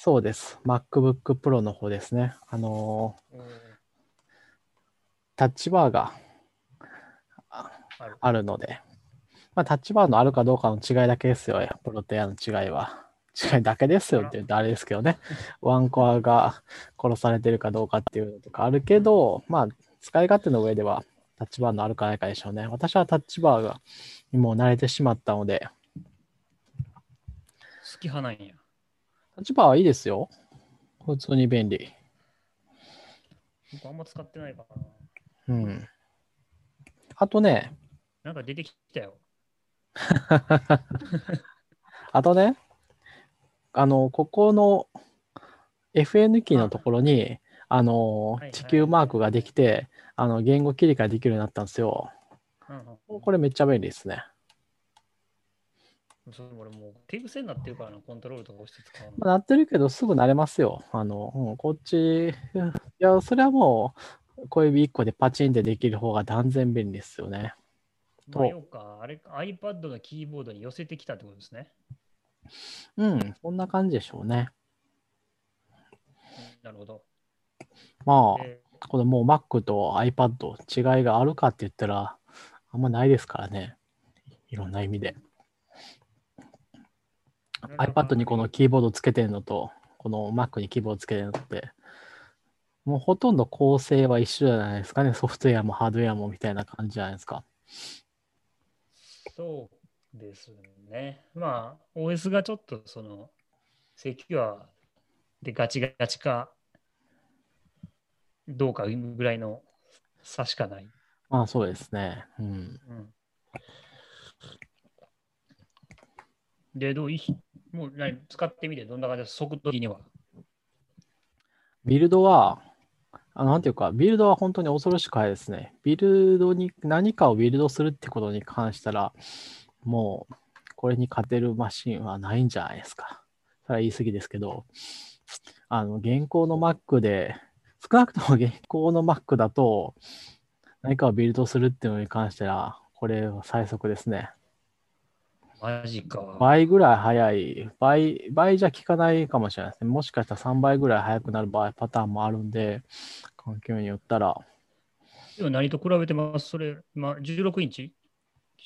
そうです。MacBook Pro の方ですね。あのータッチバーがあるので、まあ、タッチバーのあるかどうかの違いだけですよ、プロとエアの違いは。違いだけですよって言うとあれですけどね。ワンコアが殺されてるかどうかっていうのとかあるけど、まあ、使い勝手の上ではタッチバーのあるかないかでしょうね。私はタッチバーがにもう慣れてしまったので、好き派なんや。タッチバーはいいですよ。普通に便利。僕あんま使ってないかな。うん。あとね、なんか出てきたよ。あとね、あの、ここの FN キーのところに、あの地球マークができて、あの、言語切り替えできるようになったんですよ。これめっちゃ便利ですね。そう俺もう手癖になってるからな、コントロールとか押して使うの。まあ、なってるけど、すぐ慣れますよ。あの、うん、こっち、いや、それはもう、小指1個でパチンってできる方が断然便利ですよね。とまあ、か、あれ、iPad のキーボードに寄せてきたってことですね。うん、そんな感じでしょうね。うんなるほど。まあ、でこのもう Mac と iPad 違いがあるかって言ったら、あんまないですからね。いろんな意味で。iPad にこのキーボードつけてるのと、この Mac にキーボードつけてるのって、もうほとんど構成は一緒じゃないですかね。ソフトウェアもハードウェアもみたいな感じじゃないですか。そうですね。まあ、OS がちょっとその、セキュアでガチガチかどうかぐらいの差しかない。まあそうですね。うん。うん、で、どういいもう何使ってみて、どんな感じです速度的には。ビルドは、あなんていうか、ビルドは本当に恐ろしく早いですね。ビルドに、何かをビルドするってことに関したら、もう、これに勝てるマシンはないんじゃないですか。それは言い過ぎですけど、あの、現行の Mac で、少なくとも現行の Mac だと、何かをビルドするっていうのに関しては、これは最速ですね。マジか。倍ぐらい早い、倍、倍じゃ効かないかもしれないですね。もしかしたら3倍ぐらい早くなる場合、パターンもあるんで、環境によったら、何と比べてます？それ、まあ、16インチ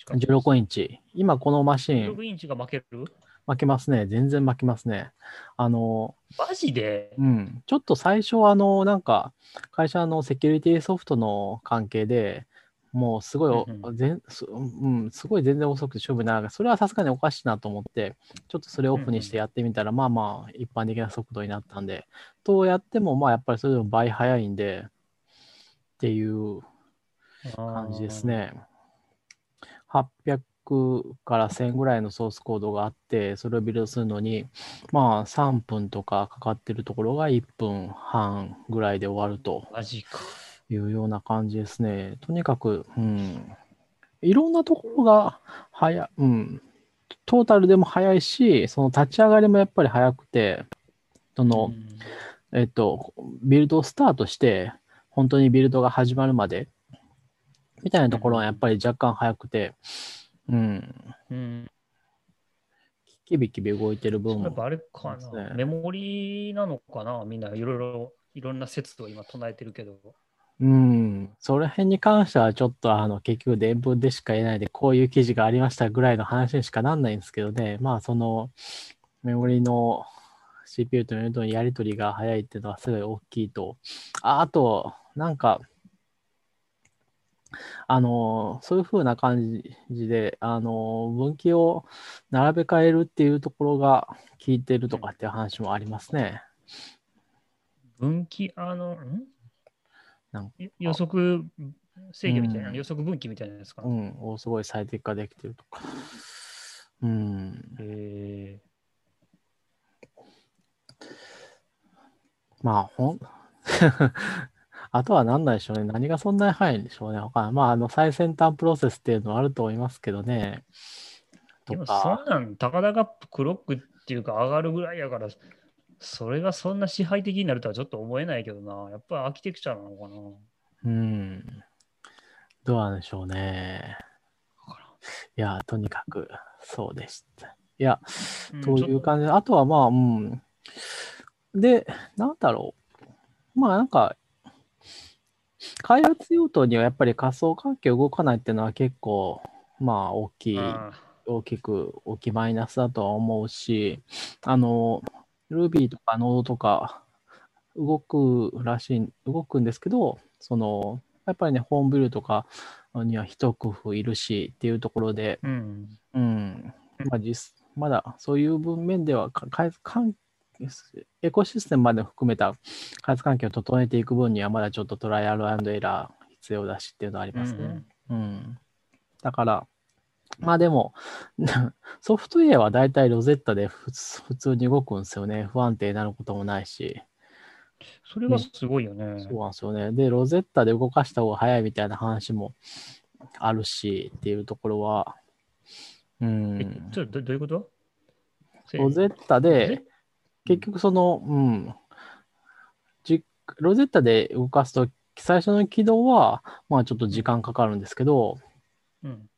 ？16インチ。今このマシン16インチが負ける？負けますね。全然負けますね。あの、マジで？うん。ちょっと最初あの、なんか、会社のセキュリティソフトの関係で、もうすごいお、うん全すうん、すごい全然遅くて勝負にならない。それはさすがにおかしいなと思って、ちょっとそれをオフにしてやってみたら、まあまあ、一般的な速度になったんで、とやっても、まあやっぱりそれでも倍早いんで、っていう感じです。ね。800から1000ぐらいのソースコードがあって、それをビルドするのに、まあ3分とかかかってるところが1分半ぐらいで終わるとマジか。いうような感じですね。とにかく、うん。いろんなところが早、うん。トータルでも早いし、その立ち上がりもやっぱり早くて、その、うんえっと、ビルドをスタートして、本当にビルドが始まるまで、みたいなところはやっぱり若干早くて、うん、うん。キビキビ動いてる分も、あれかな、メモリなのかな？みんないろいろ、いろんな説を今唱えてるけど。うん、その辺に関してはちょっとあの結局伝聞でしか言えないで、こういう記事がありましたぐらいの話にしかなんないんですけどね、まあそのメモリの CPU とメモリのやり取りが早いっていうのはすごい大きいと。ああと、なんか、あの、そういう風な感じで、あの、分岐を並べ替えるっていうところが効いてるとかっていう話もありますね。分岐、あの、ん？予測制御みたいな、うん予測分岐みたいなやつかな。うん、をすごい最適化できてるとか。うん。へまあ、ほん、あとは何なんでしょうね。何がそんなに早いんでしょうね。わかんないまあ、あの、最先端プロセスっていうのはあると思いますけどね。とでもそかん、なん、高田がクロックっていうか上がるぐらいやから、それがそんな支配的になるとはちょっと思えないけどな。やっぱりアーキテクチャなのかな。うん。どうなんでしょうね。いや、とにかく、そうでした。いや、うんという感じで、あとはまあ、うん。で、なんだろう。まあなんか、開発用途にはやっぱり仮想環境動かないっていうのは結構、まあ大きい、あ大きく大きいマイナスだとは思うし、あの、Ruby とか Node とか動くらしい、動くんですけど、その、やっぱりね、ホームビルとかには一工夫いるしっていうところで、ーうん。うん、まあ実、まだそういう分面ではエコシステムまで含めた開発環境を整えていく分にはまだちょっとトライアルエラー必要だしっていうのはありますね。うんだから、まあでも、ソフトウェアはだいたい Rosetta で普通に動くんですよね。不安定になることもないし。それはすごいよね。そうなんですよね。で、 Rosetta で動かした方が早いみたいな話もあるしっていうところは、うえん。ちょっとどどういうこと？ Rosetta で、結局その、うん、じ Rosetta で動かすと、最初の起動は、まあちょっと時間かかるんですけど、うん。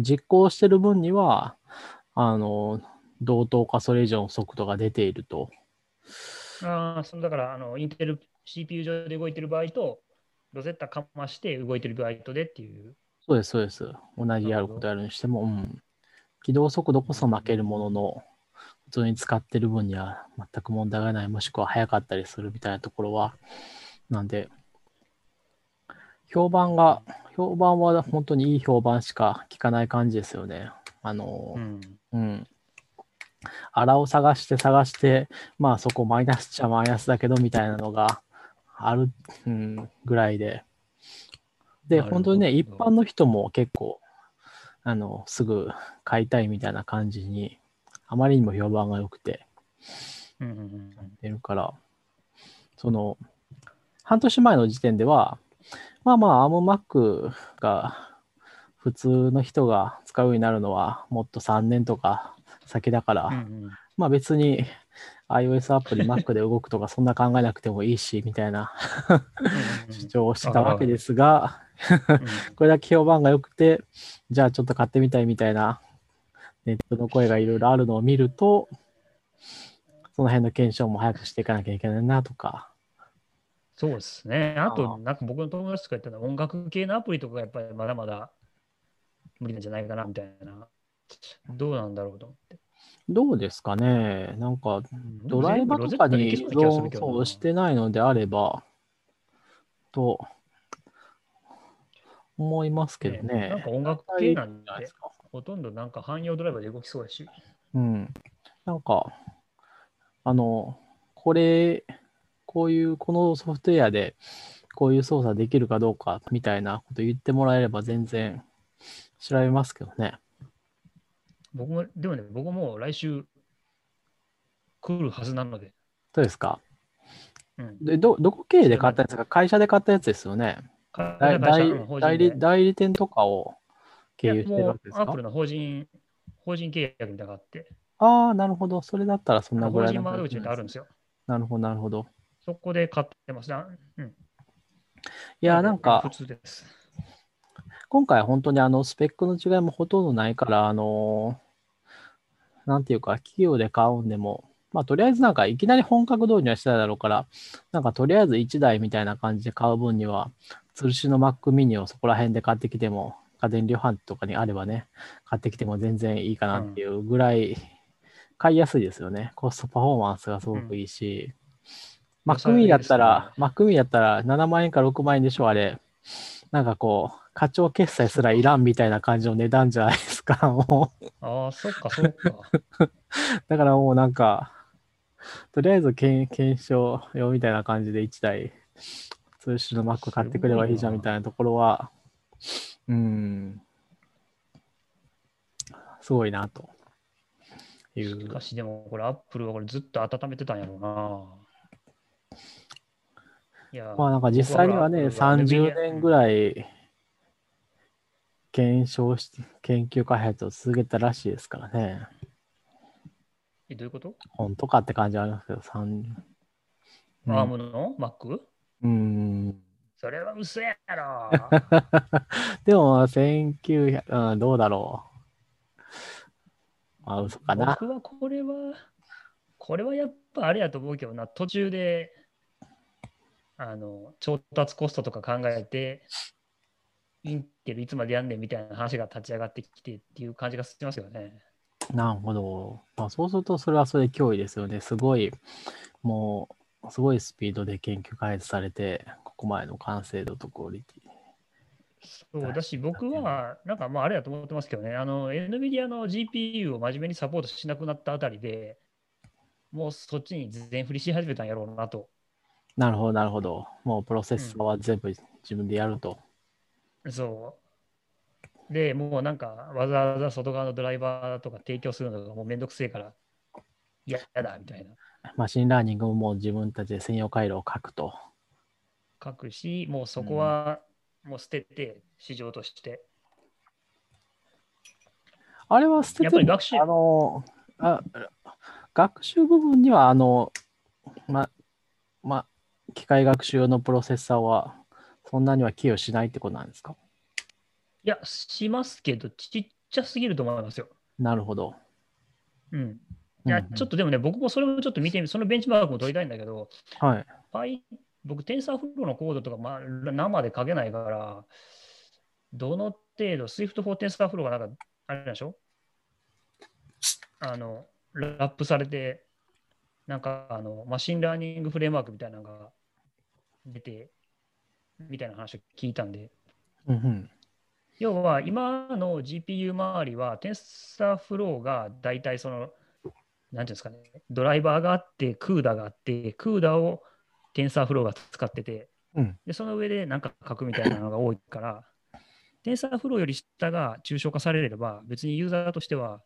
実行してる分には、あの、同等かそれ以上の速度が出ていると。ああ、そのだから、あの、 Intel CPU 上で動いてる場合と、 Rosetta かまして動いてる場合とでっていう。そうです、そうです。同じやることやるにしても、うん。起動速度こそ負けるものの、普通に使ってる分には全く問題がない、もしくは早かったりするみたいなところは、なんで、評判が、評判は本当にいい評判しか聞かない感じですよね。あのう、ん。うん。あらを探して探して、まあそこマイナスっちゃマイナスだけどみたいなのがある、うん、ぐらいで。で、本当にね、一般の人も結構、あの、すぐ買いたいみたいな感じに、あまりにも評判が良くて、うんうんうん出るから、その、半年前の時点では、まあまあ、アーム Mac が普通の人が使うようになるのはもっと3年とか先だから、うんうんまあ別に iOS アプリ Mac で動くとかそんな考えなくてもいいし、みたいなうん主張をしたわけですが、うんこれだけ評判が良くて、じゃあちょっと買ってみたいみたいなネットの声がいろいろあるのを見ると、その辺の検証も早くしていかなきゃいけないなとか。そうですね。ああと、なんか僕の友達とか言ったら音楽系のアプリとかがやっぱりまだまだ無理なんじゃないかなみたいな。どうなんだろうと思って。どうですかねなんか、うんドライバーとかに依存してないのであれば、と思いますけどね。なんか音楽系なんでじゃないです、か。ほとんどなんか汎用ドライバーで動きそうだし。うん。なんか、あの、これ、こういう、このソフトウェアで、こういう操作できるかどうかみたいなこと言ってもらえれば全然調べますけどね。僕も、でもね、僕も来週来るはずなので。どうですかうん。でど、どこ経由で買ったやつか会社で買ったやつですよね。会代代理代理店とかを経由してるわけですか？もうアップルの法人、法人契約みたいなのがあって、ああ、なるほど。それだったらそんなぐ法らいの人窓口みたいなのあるんですよ。なるほど、なるほど。そこで買ってます。あうん、いや、なんか普、通です。今回は本当にあのスペックの違いもほとんどないから、あのなんていうか、企業で買うんでも、まあ、とりあえずなんかいきなり本格導入はしてないだろうから、なんかとりあえず1台みたいな感じで買う分には、吊るしの Mac mini をそこら辺で買ってきても、家電量販店とかにあればね、買ってきても全然いいかなっていうぐらい、買いやすいですよね。コストパフォーマンスがすごくいいし、Mac 良さ mini だっですねたら、Mac mini だったら7万円か6万円でしょ、あれ。なんかこう、課長決済すらいらんみたいな感じの値段じゃないですか、もう。ああ、そっか、そっか。だからもうなんか、とりあえず検検証用みたいな感じで1台、通信の Mac 買ってくればいいじゃんみたいなところは、うん、すごいなといしう。かし、でもこれ、アップルはこれずっと温めてたんやろうな。まあなんか実際にはね、30年ぐい。らい検証し、研究開発を続けたらしいですからね。えどういうこと、本当かって感じはありますけど、30。うんアームの？Mac? うん。それは嘘やろ。でも、1900、うん、どうだろう。まあ、嘘かな。僕はこれは、これはやっぱあれやと思うけどな、途中で、あの、調達コストとか考えて、インテルいつまでやんねんみたいな話が立ち上がってきてっていう感じがしますよね。なるほど。まあ、そうすると、それはそれで脅威ですよね。すごい、もう、すごいスピードで研究開発されて、ここまでの完成度とクオリティ。そうだし、僕は、なんかまああれだと思ってますけどね、あの、NVIDIA の GPU を真面目にサポートしなくなったあたりで、もうそっちに全振りし始めたんやろうなと。なるほど、なるほど。もうプロセッサーは全部自分でやると。そう。で、もうなんか、わざわざ外側のドライバーとか提供するのがもうめんどくせえから、いや、やだ、みたいな。マシンラーニングももう自分たちで専用回路を書くと。書くし、もうそこはもう捨てて、市場として。あれは捨ててもやっぱり学習あのあ、学習部分には、あの、ま、ま、機械学習用のプロセッサーは、そんなには寄与しないってことなんですか？いや、しますけど、ちっちゃすぎると思いますよ。なるほど。うん。いや、うんうんちょっとでもね、僕もそれもちょっと見てみ、そのベンチマークも取りたいんだけど、はい。パイ僕、 TensorFlow のコードとか、まあ、生で書けないから、どの程度、Swift for TensorFlow がなんか、あれでしょ？あの、ラップされて、なんか、あの、マシンラーニングフレームワークみたいなのが出て、みたいな話を聞いたんで、うんうん。要は今の GPU 周りは TensorFlow が大体その、なんていうんですかね、ドライバーがあって、CUDA があって、CUDA を TensorFlow が使ってて、うんでその上で何か書くみたいなのが多いから、TensorFlow より下が抽象化されれば、別にユーザーとしては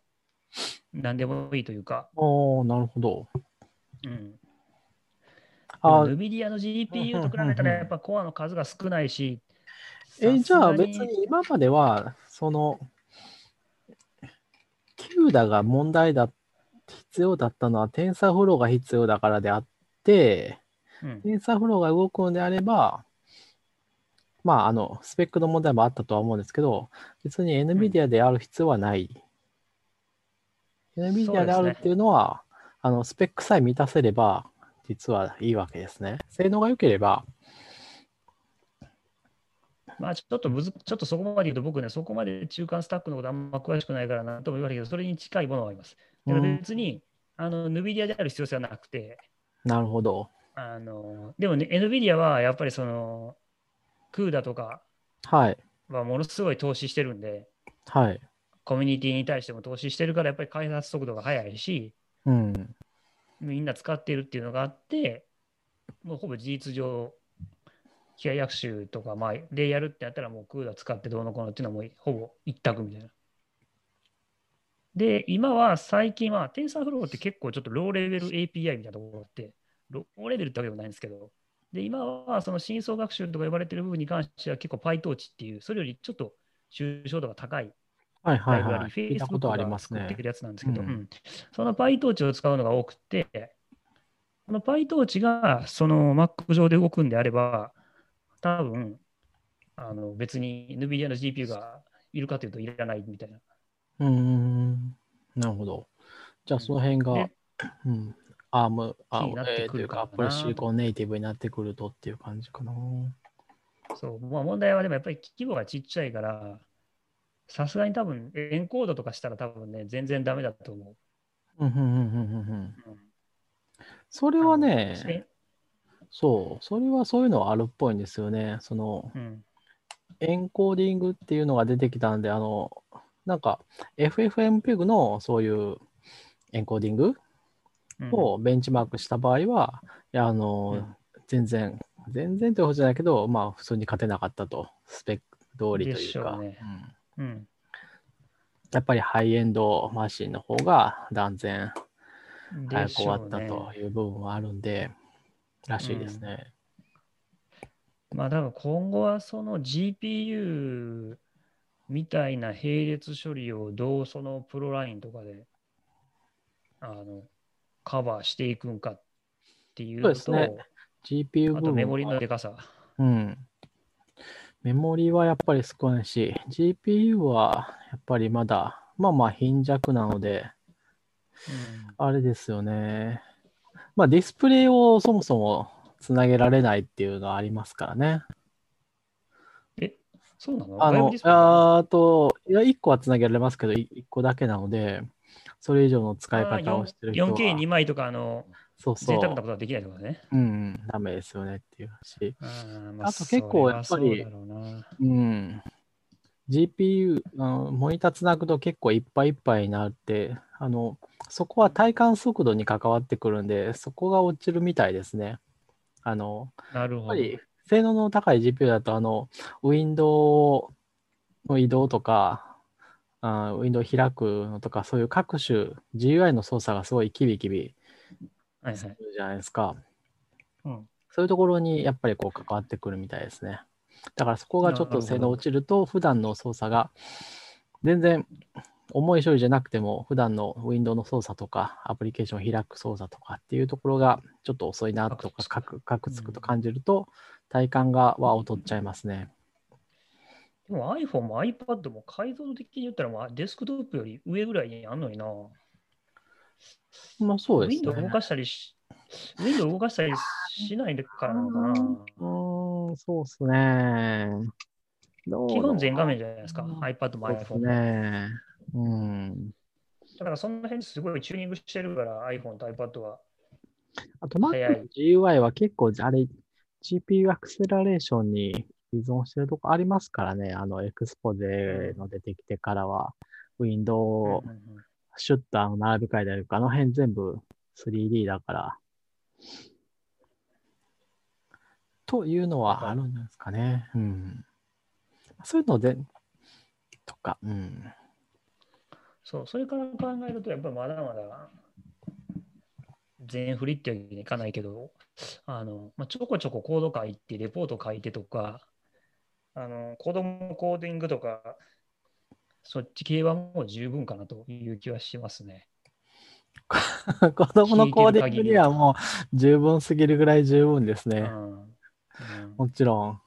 何でもいいというか、おー、なるほど。うん、あ NVIDIA の GPU と比べたらやっぱコアの数が少ないし、え、じゃあ別に今までは、その、CUDA が問題だ、必要だったのは TensorFlow が必要だからであって、うん、TensorFlow が動くのであれば、まあ、あの、スペックの問題もあったとは思うんですけど、別に NVIDIA である必要はない。そうです NVIDIA ねであるっていうのは、あの、スペックさえ満たせれば、実はいいわけですね。性能が良ければ、まあちょっとむず、ちょっとそこまで言うと僕ね、そこまで中間スタックのことあんま詳しくないからなんとも言われるけど、それに近いものはあります。だから別に、あの、NVIDIA である必要性はなくて、なるほど。あの、でもね、NVIDIA はやっぱりその、CUDA とかはい。はものすごい投資してるんで、はい。コミュニティに対しても投資してるから、やっぱり開発速度が速いし、うん。みんな使っているっていうのがあって、もうほぼ事実上、機械学習とか、まあ、でやるってやったら、もう CUDA 使ってどうのこうのっていうのはもうほぼ一択みたいな。で、今は最近は TensorFlow って結構ちょっとローレベル API みたいなところがあって、ローレベルってわけでもないんですけど、で、今はその深層学習とか呼ばれてる部分に関しては結構 PyTorch っていう、それよりちょっと抽象度が高いはいはいはい。聞いたことありますね作ってく。るやつなんですけど、うんうんその PyTorch を使うのが多くて、この PyTorch がその Mac 上で動くんであれば、多分あの別に NVIDIA の GPU がいるかというといらないみたいな。うーん。なるほど。じゃあその辺がで、うん。アーム、アームというか、くるかな Apple Silicon Native になってくるとっていう感じかな。そう、まあ、問題はでもやっぱり規模がちっちゃいから、さすがに多分エンコードとかしたら多分ね、全然ダメだと思う。うんうんうんうんうんうん。うん。それはね、そう、それはそういうのはあるっぽいんですよね。その、うん、エンコーディングっていうのが出てきたんで、あの、なんか、FFmpeg のそういうエンコーディングうん。をベンチマークした場合は、いやあの、うん。全然、全然ということじゃないけど、まあ、普通に勝てなかったと、スペック通りとでいうか、うねうんうんやっぱりハイエンドマシンの方が断然早く終わったという部分はあるんで、らしいですね。まあだから今後はその GPU みたいな並列処理をどうそのプロラインとかであのカバーしていくんかっていうのと、そうですね GPU あとメモリのはでかさ。うん。メモリはやっぱり少ないし、GPU はやっぱりまだ、まあまあ貧弱なので、あれですよね。まあディスプレイをそもそもつなげられないっていうのはありますからね。そうなの？あのあと、いや、1個はつなげられますけど、1個だけなので、それ以上の使い方をしてる人は。4K2 枚とか、あの、そうそう。贅沢なことはできないとかね。うんうん、ダメですよねっていうし。うんあと結構やっぱりううん。GPU、あのモニターつなぐと結構いっぱいいっぱいになって、あの、そこは体感速度に関わってくるんで、そこが落ちるみたいですね。あの、なるほど。やっぱり性能の高い GPU だと、あの、ウィンドウの移動とか、あウィンドウ開くのとか、そういう各種 GUI の操作がすごいキビキビはいはい。するじゃないですか。うんそういうところにやっぱりこう関わってくるみたいですね。だからそこがちょっと性能落ちると、普段の操作が全然重い処理じゃなくても、普段のウィンドウの操作とか、アプリケーションを開く操作とかっていうところがちょっと遅いなとか、カクカクつくと感じると、体感がは劣っちゃいますね。でも iPhone も iPad も解像度的に言ったら、まあ、デスクトップより上ぐらいにあんのにな。まあそうですね。Windows 動かしたりし、Windows 動かしたりしないからなのかな。うーん、そうですね。基本全画面じゃないですか、うん iPad も iPhone も。ね。うん。だからその辺すごいチューニングしてるから iPhone と iPad は。あと Mac の GUI は結構、あれ、GPU アクセラレーションに依存してるとこありますからね。あの、エクスポゼの出てきてからは、ウィンドウシュッとあの並び替えたりとか、あの辺全部 3D だから。というのはあるんですかね。うん。そういうので、とか、うん。そう、それから考えると、やっぱりまだまだ全振りってわけにいかないけど、あのまあ、ちょこちょこコード書いて、レポート書いてとか、あの子供コーディングとか、そっち系はもう十分かなという気はしますね。子供のコーディングにはもう十分すぎるぐらい十分ですね。うんうんもちろん。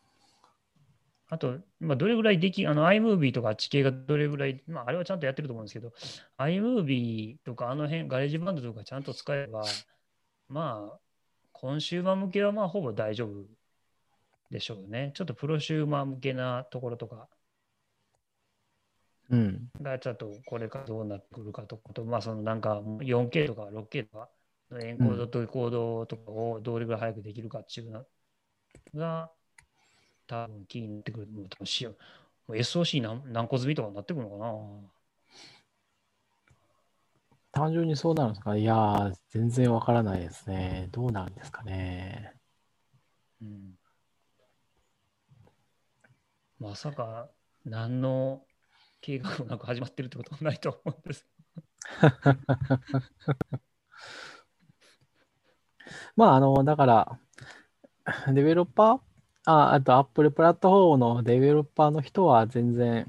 あと、まあ、どれぐらいでき、あの iMovie とか地形がどれぐらい、まあ、あれはちゃんとやってると思うんですけど、iMovie とかあの辺、 GarageBand とかちゃんと使えば、まあ、コンシューマー向けはまあほぼ大丈夫でしょうね。ちょっとプロシューマー向けなところとかうん。がちょっとこれからどうなってくるかとかと、まあそのなんか 4K とか 6K とかのエンコードデコードとかをどれぐらい早くできるかっていうのが多分キーになってくる。もう多分しもう SOC 何何個積みとかになってくるのかな単純にそうなるんですか？いやー、全然わからないですね。どうなるんですかね。うんまさか何の計画もなく始まってるってことはないと思うんです。まあ、あの、だから、デベロッパー、ああと Apple プラットフォームのデベロッパーの人は全然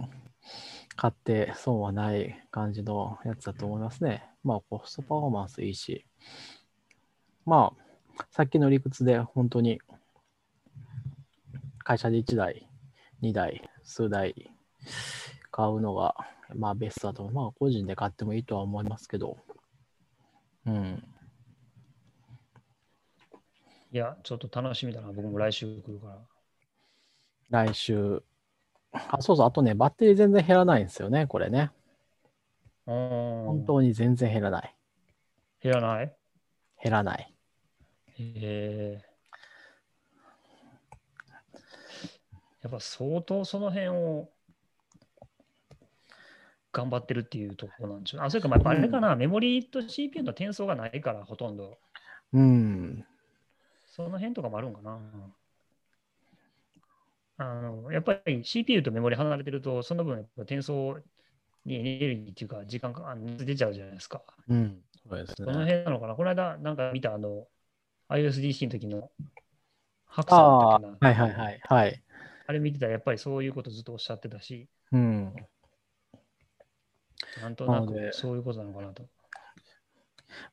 買って損はない感じのやつだと思いますね。まあ、コストパフォーマンスいいし。まあ、さっきの理屈で本当に会社で1台、2台、数台買うのが、まあベストだと思う。まあ個人で買ってもいいとは思いますけど。うん。いや、ちょっと楽しみだな。僕も来週来るから。来週。あ、そうそう。あとね、バッテリー全然減らないんですよね、これね。本本当に全然減らない。減らない？減らない。へえやっぱ相当その辺を頑張ってるっていうところなんでしょう。あ、それか、まああれかな、メモリーと CPU の転送がないから、ほとんど。うん。その辺とかもあるんかな。あのやっぱり CPU とメモリ離れてると、その分、転送にエネルギーっていうか、時間かあ熱出ちゃうじゃないですか。うん。そうですそのね。辺なのかな。この間、なんか見たあの、iOSDC の時のハクさんああだっけな、はいはいはい。はい。あれ見てたらやっぱりそういうことずっとおっしゃってたし、うん。なんとなくそういうことなのかなと。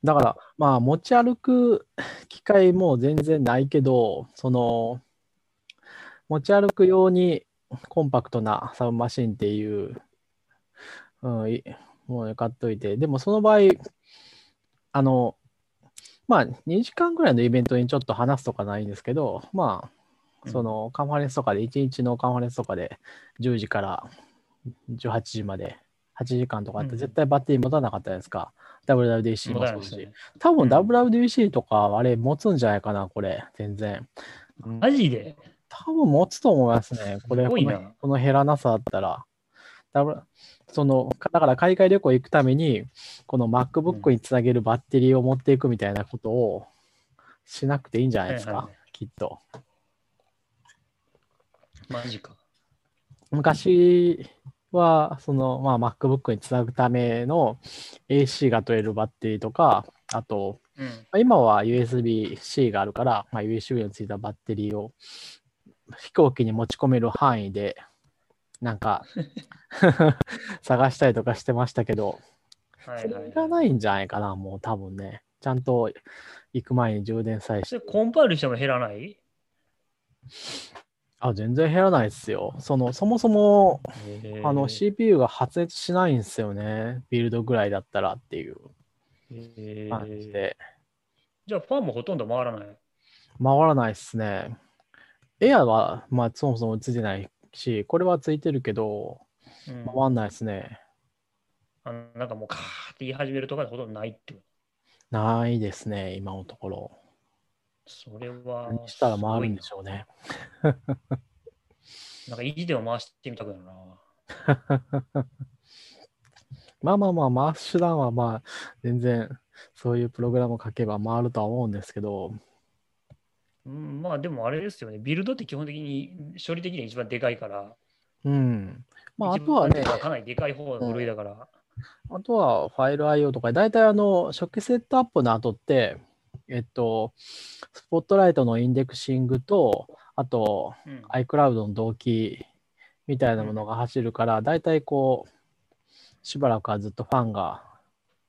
だから、まあ、持ち歩く機会も全然ないけど、その、持ち歩くようにコンパクトなサブマシンっていう、うん、いものを買っといて、でもその場合、あの、まあ、2時間ぐらいのイベントにちょっと話すとかないんですけど、まあ、そのカンファレンスとかで、1日のカンファレンスとかで10時から18時まで8時間とかって絶対バッテリー持たなかったですか、WWDC もそうし、ね、多分 WWDC とかあれ持つんじゃないかな、これ、全然。マジで？多分持つと思いますね。これ、このこの減らなさだったら。そのだから海外旅行行くために、この MacBook につなげるバッテリーを持っていくみたいなことをしなくていいんじゃないですか、はいはい、きっと。マジか。昔は、その、まあ、MacBook につなぐための AC が取れるバッテリーとか、あと、うんまあ、今は USB-C があるから、まあ、USB についたバッテリーを飛行機に持ち込める範囲で、なんか 探したりとかしてましたけど、それいらないんじゃないかな、もう多分ね。ちゃんと行く前に充電さえして。コンパイルしても減らない？あ、全然減らないですよ。その、そもそも、あの、CPU が発熱しないんですよね。ビルドぐらいだったらっていう感じで。じゃあ、ファンもほとんど回らない回らないですね。エアは、まあ、そもそもついてないし、これはついてるけど、回んないですね。あのなんかもう、カーって言い始めるとかほとんどないってないですね、今のところ。それは。何したら回るんでしょうね。なんか意地でも回してみたくなるな。まあまあまあ、回す手段はまあ、全然そういうプログラムを書けば回るとは思うんですけど。うん、まあでもあれですよね。ビルドって基本的に処理的に一番でかいから。うん。まああとはね。かなりでかい方の部類だから。うん、あとはファイル IO とか、大体あの初期セットアップの後って、えっと、スポットライトのインデクシングと、あと、うん、iCloud の同期みたいなものが走るから、大体こう、しばらくはずっとファンが、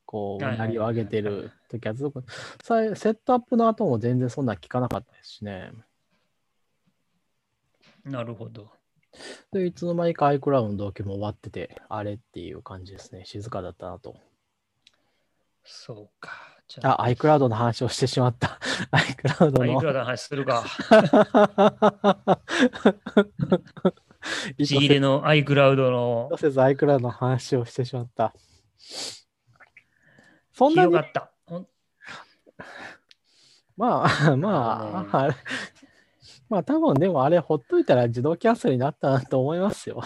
こう、うなりを上げてる時はずっと、セットアップの後も全然そんな聞かなかったですしね。なるほど。で、いつの間にか iCloud の同期も終わってて、あれっていう感じですね。静かだったなと。そうか。あ、iCloud の話をしてしまった。iCloud の。iCloud の話するか。仕入れの iCloud の。どうせ iCloud の話をしてしまった。そんなに？よかった。まあ、まあ、あれ。まあ多分でもあれほっといたら自動キャンセルになったなと思いますよ。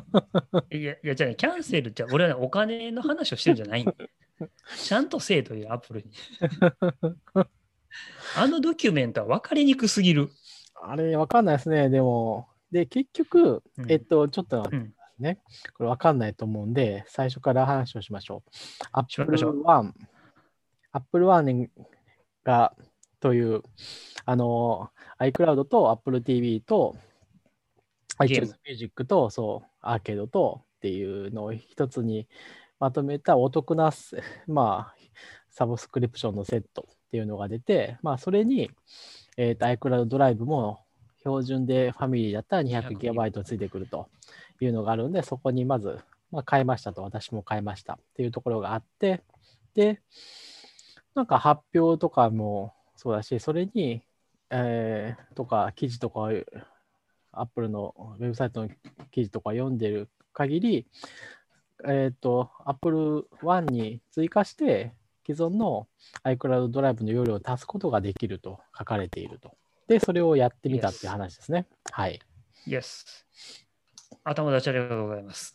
いや、いやじゃあ、ね、キャンセルって俺は、ね、お金の話をしてるんじゃない ちゃんとせえというアップルに。あのドキュメントは分かりにくすぎる。あれ、分かんないですね。でも、で、結局、えっと、ちょっとね、これ分かんないと思うんで、最初から話をしましょう。Apple One、Apple One が、という、あの、iCloud と Apple TV と iTunes Music と、そう、アーケードとっていうのを一つにまとめたお得な、まあ、サブスクリプションのセットっていうのが出て、まあ、それに、えーと、iCloud ドライブも標準でファミリーだったら 200GB ついてくるというのがあるんで、そこにまず、まあ、買いましたと、私も買いましたっていうところがあって、で、なんか発表とかもそうだし、それに、えー、とか記事とか、Apple のウェブサイトの記事とか読んでる限り、えっ、ー、と、Apple One に追加して、既存の iCloud ドライブの容量を足すことができると書かれていると。で、それをやってみたっていう話ですね。Yes. はい。Yes。頭出しありがとうございます。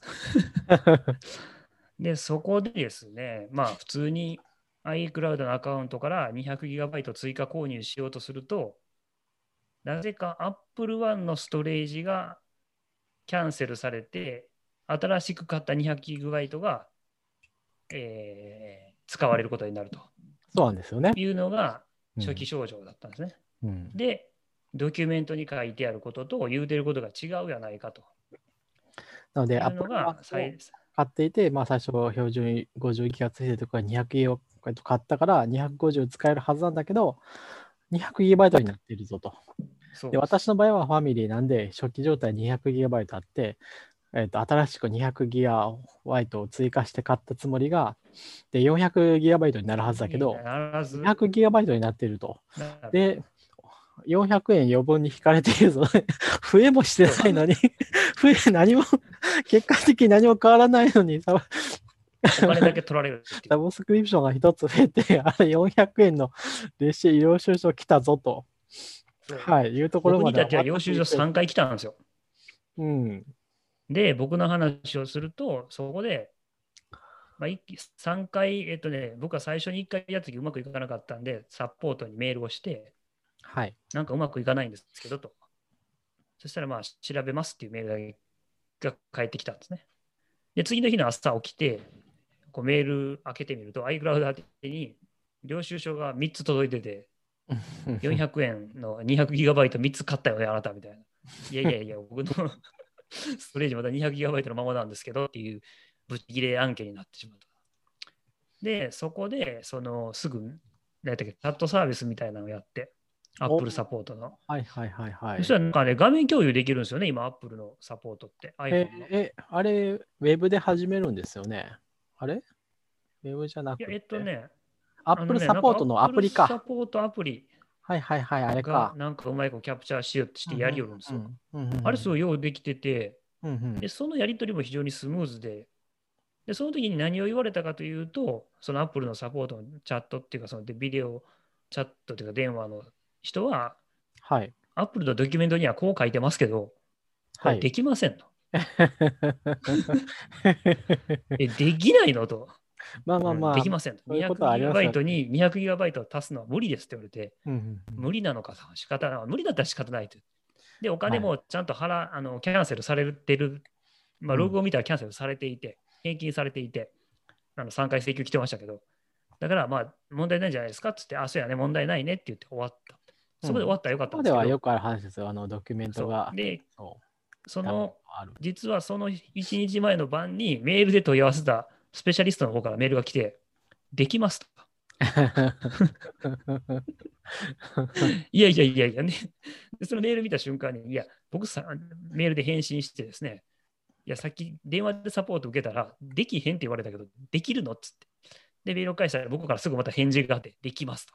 で、そこでですね、まあ、普通に iCloud のアカウントから 200GB 追加購入しようとすると、なぜか Apple One のストレージがキャンセルされて、新しく買った 200GB が、えー、使われることになると。そうなんですよね。いうのが初期症状だったんですね。うん、で、ドキュメントに書いてあることと言うてることが違うやないかと。なので、アップルが買っていて、まあ、最初標準50ギガついてるところ200ギガ買ったから250使えるはずなんだけど、200ギガバイトになっているぞと。で私の場合はファミリーなんで、初期状態 200GB あって、えっと新しく200ギガバイトを追加して買ったつもりが、で、400ギガバイトになるはずだけど、ならず、200ギガバイトになってると。なで、400円余分に引かれているぞ。増えもしてないのに、増え、何も、結果的に何も変わらないのに、お金だけ取られるっていうサブスクリプションが一つ増えて、あれ400円の列車領収書来たぞと、はい、いうところまでたちは領収書3回来たんですよ。うん。で、僕の話をすると、そこで、まあ、3回、えっとね、僕は最初に1回やった時うまくいかなかったんで、サポートにメールをして、はい。なんかうまくいかないんですけどと。そしたら、まあ、調べますっていうメールが返ってきたんですね。で、次の日の朝起きて、こうメール開けてみると、iCloud 宛てに領収書が3つ届いてて、400円の 200GB3 つ買ったよね、あなたみたいな。いやいやいや、僕の ストレージまだ 200GB のままなんですけどっていうぶち切れ案件になってしまった。で、そこで、そのすぐ、何やったっけ、チャットサービスみたいなのをやって、Apple サポートの。はいはいはいはいそし。たらなんかね、画面共有できるんですよね、今、Apple のサポートって。え。いえ、あれ、ウェブで始めるんですよね？あれ？ウェブじゃなくや、て。えっとね、アップルサポートのアプリか。Apple サポートアプリはいはいはい、あれがか。なんかうまいことキャプチャーしようとしてやりよるんですよ。あれすごいようできてて、うんうんで、そのやり取りも非常にスムーズで、で、その時に何を言われたかというと、その Apple のサポートのチャットっていうか、そのでビデオチャットっていうか電話の人は、はい。Apple のドキュメントにはこう書いてますけど、こはい。れできませんと。え、できないの？と。まあまあまあ。うんできませんと。そういうことはありますよね 200GB に 200GB を足すのは無理ですって言われて、うんうんうん無理なのか仕方ない。無理だったら仕方ないと。で、お金もちゃんと払、あのキャンセルされてる、まあ、うんログを見たらキャンセルされていて、返金されていて、あの3回請求来てましたけど、だからまあ問題ないんじゃないですかって言って、あ、そうやね、問題ないねって言って終わった。そこで終わったらよかったんでけど、ですはよくある話ですよ。あのドキュメントが。で、その。実はその1日前の晩にメールで問い合わせたスペシャリストの方からメールが来て、できますと。いやいやいやいやね。でそのメール見た瞬間に、いや、僕さ、メールで返信してですね、いや、さっき電話でサポート受けたら、できへんって言われたけど、できるのっつって。で、メールを返したら、僕からすぐまた返事があって、できますと。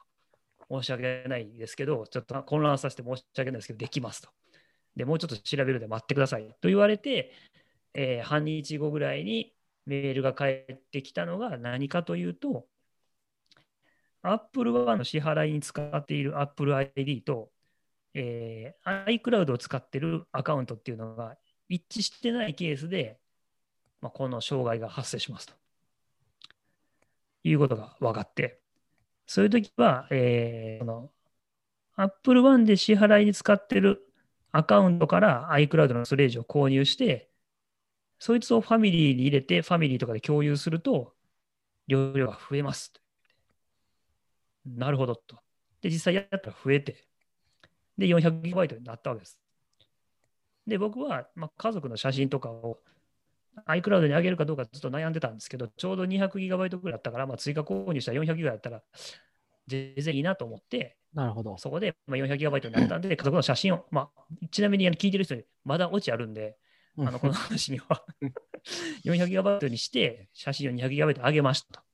申し訳ないですけど、ちょっと混乱させて申し訳ないですけど、できますと。で、もうちょっと調べるで待ってくださいと言われて、えー半日後ぐらいにメールが返ってきたのが何かというと、Apple One の支払いに使っている Apple ID と、えー iCloud を使っているアカウントっていうのが一致してないケースで、まあ、この障害が発生しますと。いうことが分かって、そういう時は、えーこの Apple One で支払いに使っているアカウントから iCloud のストレージを購入して、そいつをファミリーに入れて、ファミリーとかで共有すると、容量が増えます。なるほどと。で、実際やったら増えて、で、400GB になったわけです。で、僕は、まあ、家族の写真とかを iCloud に上げるかどうかずっと悩んでたんですけど、ちょうど 200GB ぐらいだったから、まあ、追加購入したら 400GB だったら、全然いいなと思って、なるほど。そこで、まあ、400GB になったんで、家族の写真を、まあ、ちなみに聞いてる人にまだオチあるんで、あのこの話には 400GB にして写真を 200GB 上げましたと。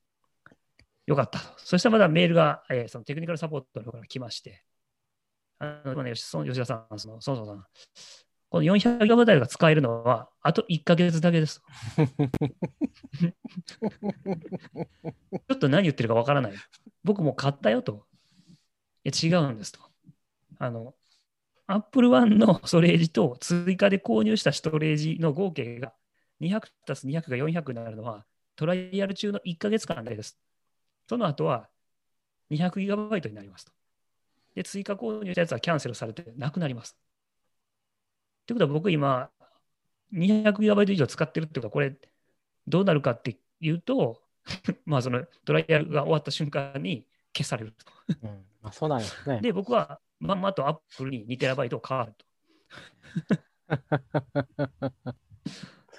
よかったと。そしたらまだメールが、えーそのテクニカルサポートの方から来まして、あの、ね、吉吉田さん、その、そのさん、この 400GB が使えるのはあと1ヶ月だけです。ちょっと何言ってるかわからない。僕も買ったよと。いや、違うんですと。あの、Apple One のストレージと追加で購入したストレージの合計が200たす200が400になるのはトライアル中の1ヶ月間だけです。その後は 200GB になりますと。で、追加購入したやつはキャンセルされてなくなります。ということは僕今 200GB 以上使ってるってことはこれどうなるかっていうと、まあそのトライアルが終わった瞬間に消されると。うんまあ、そうなんですね。で、僕はまんまと Apple に 2TB を買わると。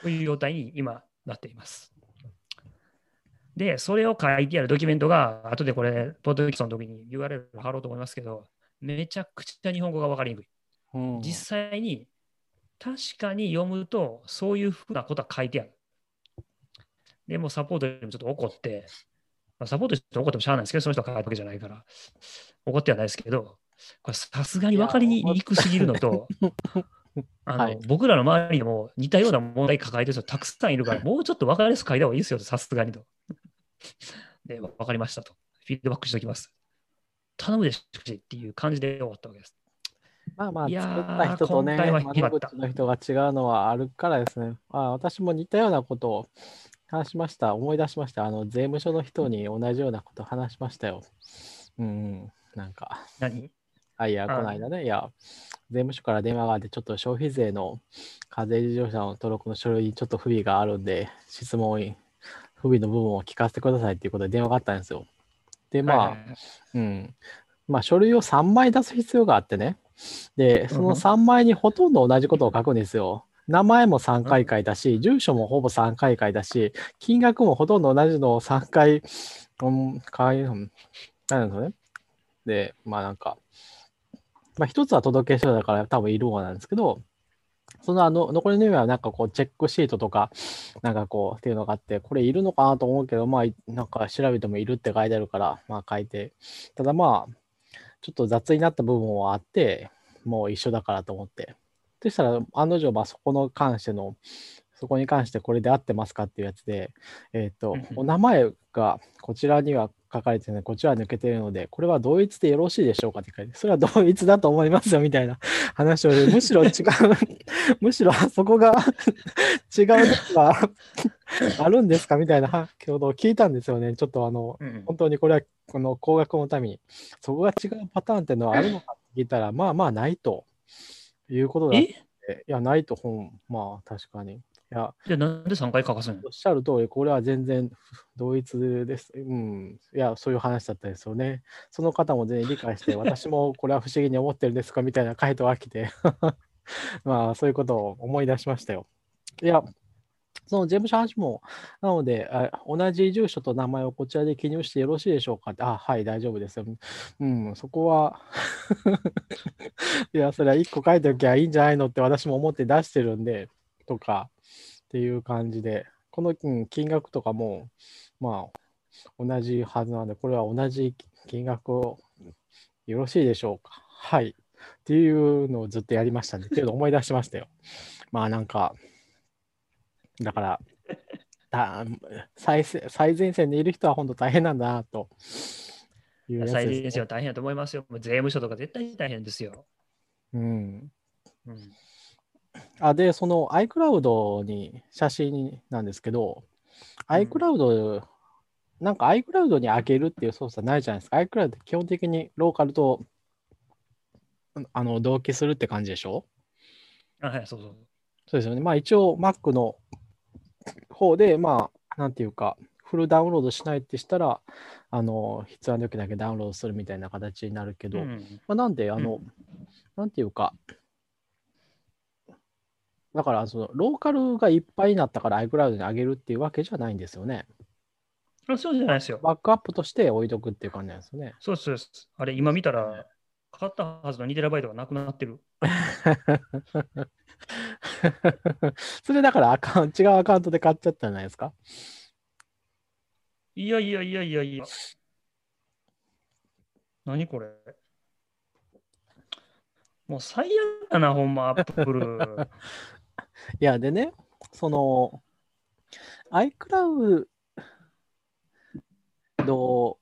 という状態に今なっています。で、それを書いてあるドキュメントが、後でこれ、ポッドキャストの時に URL 貼ろうと思いますけど、めちゃくちゃ日本語が分かりにくい。うん実際に確かに読むと、そういうふうなことは書いてある。でもサポートにもちょっと怒って、まあ、サポートして怒ってもしゃあないですけど、その人が書いたわけじゃないから、怒ってはないですけど、これさすがに分かりにくすぎるのと、あのはい僕らの周りにも似たような問題抱えてる人たくさんいるから、もうちょっと分かりやすく書いた方がいいですよと、さすがにと。で、分かりましたと。フィードバックしておきます。頼むでしっていう感じで終わったわけです。まあまあ、作った人とね、今回は決まった窓口の人が違うのはあるからですね。あ私も似たようなことを話しました。思い出しました。あの、税務署の人に同じようなことを話しましたよ。うんうん、なんか。何？あ、いや、あこの間ね、いや、税務署から電話があって、ちょっと消費税の課税事業者の登録の書類にちょっと不備があるんで、質問に不備の部分を聞かせてくださいっていうことで電話があったんですよ。で、まあ、はいうん。まあ、書類を3枚出す必要があってね。で、そのうんうん3枚にほとんど同じことを書くんですよ。名前も3回書いたし、住所もほぼ3回書いたし、金額もほとんど同じのを3回、うん、書いうんなんですよね。で、まあなんか、まあ一つは届け書だから多分いるわなんですけど、そのあの残りの2枚はなんかこうチェックシートとか、なんかこうっていうのがあって、これいるのかなと思うけど、まあいなんか調べてもいるって書いてあるから、まあ書いて、ただまあ、ちょっと雑になった部分はあって、もう一緒だからと思って。そしたら、案の定、まあそこの関しての、そこに関してこれで合ってますかっていうやつで、えっ、とうんうん、お名前がこちらには書かれてるので、こちらは抜けてるので、これは同一でよろしいでしょうかって書いて、それは同一だと思いますよみたいな 話を、むしろ違う、むしろあそこが 違うのがあるんですかみたいなことを聞いたんですよね。ちょっとあの、うん。本当にこれはこの高額のために、そこが違うパターンっていうのはあるのかって聞いたら、まあまあないということだっえ？て、いや、ないと本、まあ確かに。いや、じゃあなんで3回書かすの？おっしゃる通り、これは全然同一です。うん。いや、そういう話だったですよね。その方も全然理解して、私もこれは不思議に思ってるんですか？みたいな回答が来て、まあ、そういうことを思い出しましたよ。いや、その税務署話も、なのであ、同じ住所と名前をこちらで記入してよろしいでしょうか？って、あ、はい、大丈夫ですよ。うん、そこは、いや、それは1個書いておきゃいいんじゃないのって私も思って出してるんで、とか、っていう感じで、この金額とかも、まあ、同じはずなんで、これは同じ金額をよろしいでしょうか？はい。っていうのをずっとやりましたね。っていうのを思い出しましたよ。まあなんか、だから、だ最せ最前線にいる人は本当大変なんだなというやつ最前線は大変だと思いますよ。もう税務署とか絶対大変ですよ。うん。うん、あ、で、その iCloud に写真なんですけど、うん iCloud、なんか iCloud に上げるっていう操作ないじゃないですか。iCloud って基本的にローカルとあの同期するって感じでしょ？あはい、そうそう。そうですよね。まあ一応 Mac の方で、まあ、なんていうか、フルダウンロードしないってしたら、あの、必要な時だけダウンロードするみたいな形になるけど、うんまあ、なんで、あの、うんなんていうか、だから、その、ローカルがいっぱいになったから iCloud に上げるっていうわけじゃないんですよね。あそうじゃないですよ。バックアップとして置いとくっていう感じなんですよね。そうですそうです。あれ、今見たら、買ったはずの 2TB がなくなってる。それだからアカウント、違うアカウントで買っちゃったんじゃないですか？いやいやいやいやいや。何これ？もう最悪だな、ほんま、アップル。いや、でね、その、iCloud を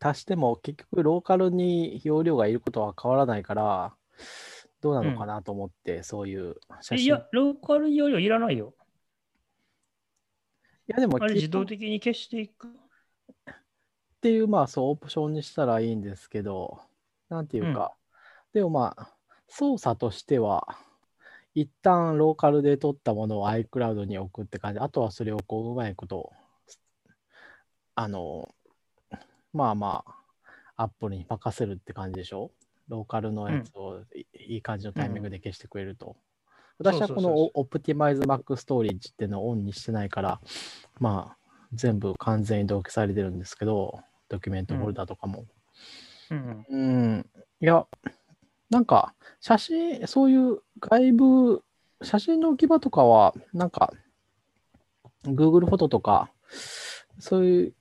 足しても結局ローカルに容量がいることは変わらないから、どうなのかなと思って、そういう写真。いや、ローカル容量いらないよ。いやでもあれ自動的に消していく。ていう、まあそうオプションにしたらいいんですけど、なんていうか、でもまあ、操作としては、一旦ローカルで取ったものを iCloud に置くって感じ、あとはそれをこう、うまいこと、あの、まあまあ、アップルに任せるって感じでしょ？ローカルのやつをいいい感じのタイミングで消してくれると。私はこのオオプティマイズ Mac ストーリージっていうのをオンにしてないから、まあ、全部完全に同期されてるんですけど、ドキュメントフォルダとかも。うん。うん、いや、なんか、写真、そういう外部写真の置き場とかは、なんか、Google フォトとか、そういう、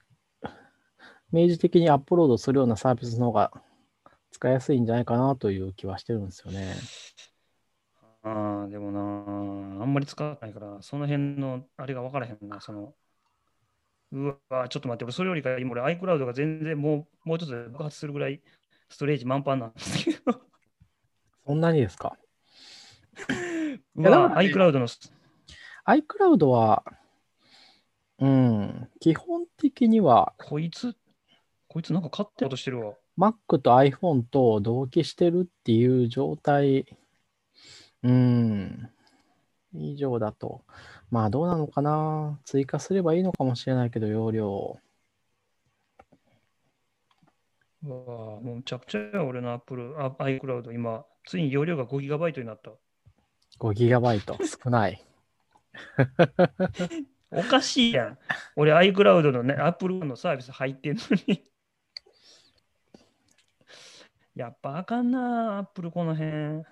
明示的にアップロードするようなサービスの方が使いやすいんじゃないかなという気はしてるんですよね。ああ、でもな、あんまり使わないから、その辺のあれが分からへんな、その。うわ、ちょっと待って、俺、それよりか今、俺、iCloud が全然もう、もうちょっとで爆発するぐらい、ストレージ満帆なんですけど。そんなにですか？うわ、iCloud の。iCloud は、うん、基本的にはこいつ、こいつなんか勝ってることしてるわ。Mac と iPhone と同期してるっていう状態、うん、以上だと、まあどうなのかな。追加すればいいのかもしれないけど、容量を。うわもうむちゃくちゃや、俺の Apple、あ iCloud、今、ついに容量が 5GB になった。5GB 少ない。おかしいやん。俺 iCloud のね、Apple のサービス入ってんのに。やっぱあかんな、Apple この辺。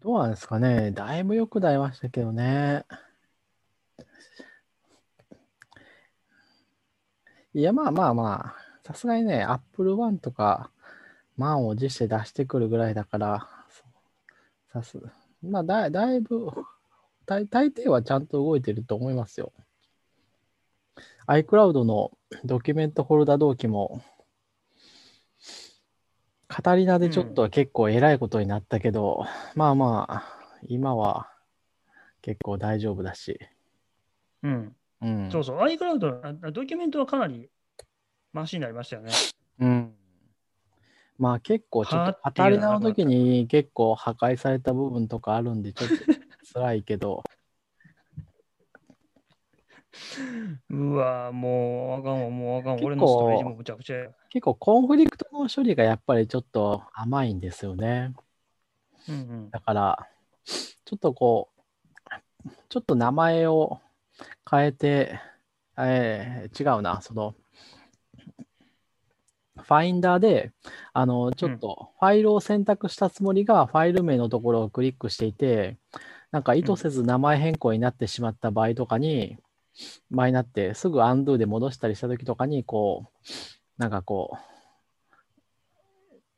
どうなんですかね。だいぶ良くなりましたけどね。いや、まあまあまあ、さすがにね、Apple One とか、満を持して出してくるぐらいだから、さす、まあだ、だいぶ、大大抵はちゃんと動いてると思いますよ。iCloud のドキュメントフォルダ同期も、カタリナでちょっと結構えらいことになったけど、まあまあ、今は結構大丈夫だし。うん。うん。そうそう、iCloud ドキュメントはかなりマシになりましたよね。うん。まあ結構ちょっとカタリナの時に結構破壊された部分とかあるんで、ちょっと辛いけど、うわもうあかんわ、もうあかん俺のストレージもむちゃくちゃや。結構コンフリクトの処理がやっぱりちょっと甘いんですよね。うんうん。だから、ちょっとこう、ちょっと名前を変えて、えー違うな、その、ファインダーで、あの、ちょっとファイルを選択したつもりが、ファイル名のところをクリックしていて、なんか意図せず名前変更になってしまった場合とかに、場合になって、すぐ undo で戻したりしたときとかに、こう、なんかこ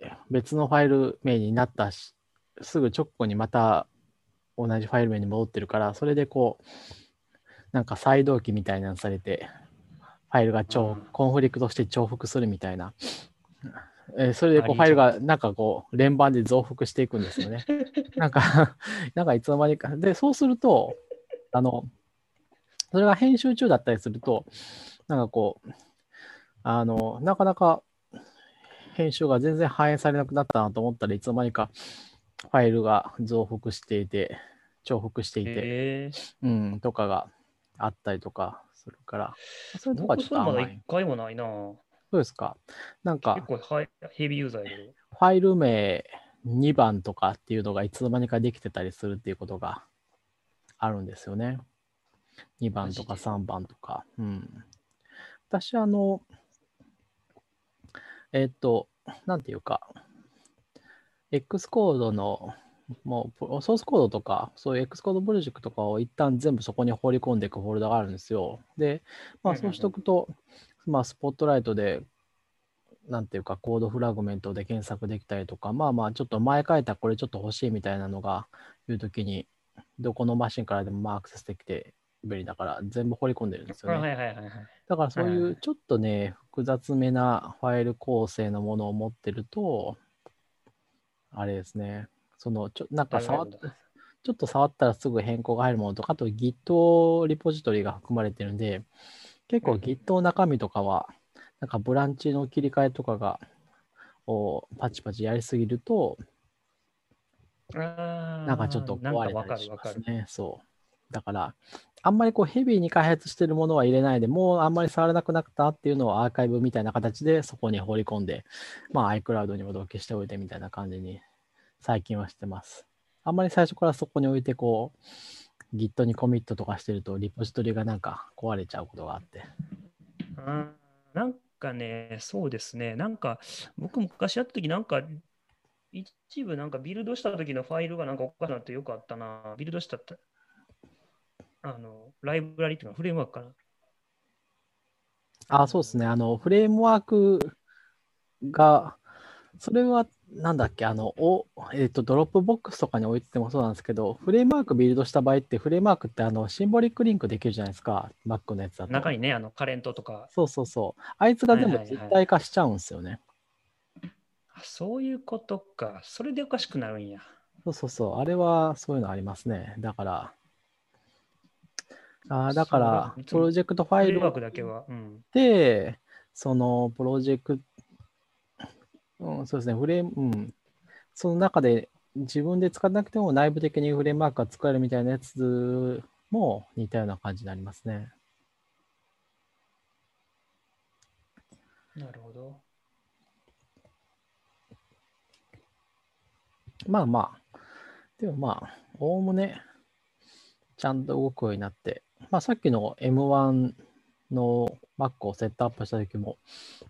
う、別のファイル名になったし、すぐ直後にまた同じファイル名に戻ってるから、それでこう、なんか再同期みたいなのされて、ファイルが重、うんコンフリクトして重複するみたいな。えーそれでこうあファイルがなんかこう連番で増幅していくんですよね。なんか、なんかいつの間にか。で、そうすると、あの、それが編集中だったりすると、なんかこう、あの、なかなか編集が全然反映されなくなったなと思ったらいつの間にかファイルが増幅していて、重複していて、えー、うん、とかがあったりとかするから、それとか僕ちょっと甘い一。回もないな。そうですか。なんか結、構ヘビーユーザーやけど。ファイル名2番とかっていうのがいつの間にかできてたりするっていうことがあるんですよね。2番とかマジで3番とか。うん。私、あの、えっと、なんていうか、X コードの、もう、ソースコードとか、そういう X コードプロジェクトとかを一旦全部そこに放り込んでいくフォルダがあるんですよ。で、まあ、そうしとくと、まあ、スポットライトでなんていうか、コードフラグメントで検索できたりとか、まあまあ、ちょっと前書いたこれちょっと欲しいみたいなのがいうときに、どこのマシンからでもまあアクセスできて便利だから、全部放り込んでるんですよね。はいはいはいはい。だからそうはいうちょっとね、複雑めなファイル構成のものを持ってると、あれですね、その、ちょなんか触っちょっと触ったらすぐ変更が入るものとか、あと Git リポジトリが含まれてるんで、結構うん Git の中身とかは、なんかブランチの切り替えとかが、をパチパチやりすぎると、なんかちょっと壊れわたりしま。すね。そう。だから、あんまりこうヘビーに開発してるものは入れないで、もうあんまり触らなくなったっていうのをアーカイブみたいな形でそこに放り込んで、まあ iCloud にも同期しておいてみたいな感じに最近はしてます。あんまり最初からそこに置いてこう、Git にコミットとかしてると、リポジトリがなんか壊れちゃうことがあって。あーなんかね、そうですね。なんか、僕昔やった時なんか、一部なんかビルドした時のファイルがなんかおかしなってよくあったな。ビルドしたって、あの、ライブラリっていうのはフレームワークかな。あ、そうですね。あの、フレームワークが、それは、なんだっけ、あの、お、えっと、 Dropbox とかに置いててもそうなんですけど、フレームワークビルドした場合って、フレームワークって、あの、シンボリックリンクできるじゃないですか、Mac のやつだと。中にね、あの、カレントとか。そうそうそう。あいつが全部はいはいはい実体化しちゃうんですよね。あそういうことか。それでおかしくなるんや。そうそうそう。あれはそういうのありますね。だから、あーだからプロジェクトファイルだけは。うん。で、そのプロジェクト、うん、そうですね、フレーム、うん、その中で自分で使わなくても内部的にフレームワークが使えるみたいなやつも似たような感じになりますね。なるほど。まあまあ、でもまあ、おおむね、ちゃんと動くようになって、まあさっきの M1 の Mac をセットアップした時も、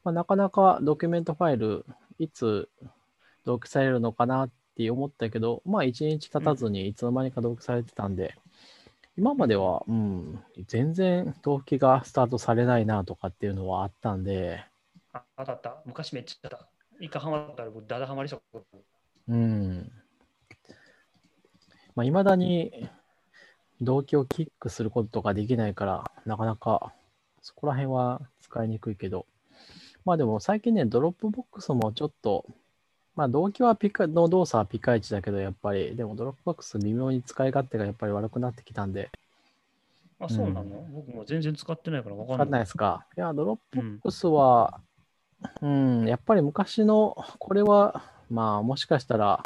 まあ、なかなかドキュメントファイル、いつ同期されるのかなって思ったけど、まあ一日経たずにいつの間にか同期されてたんで、今までは、うん、全然同期がスタートされないなとかっていうのはあったんで、あ、当たった。昔めっちゃった。一回ハマったら僕、ダダハマりしたこと。うん。まあ、未だに同期をキックすることとかできないから、なかなかそこら辺は使いにくいけど、まあでも最近ね、 Dropbox もちょっと、まあ同期はピカの動作はピカイチだけど、やっぱり、でも Dropbox 微妙に使い勝手がやっぱり悪くなってきたんで、あ、そうなの、僕も全然使ってないから分かんない。わかんないですか。いや、 Dropbox は、うん、やっぱり昔の、これは、まあもしかしたら、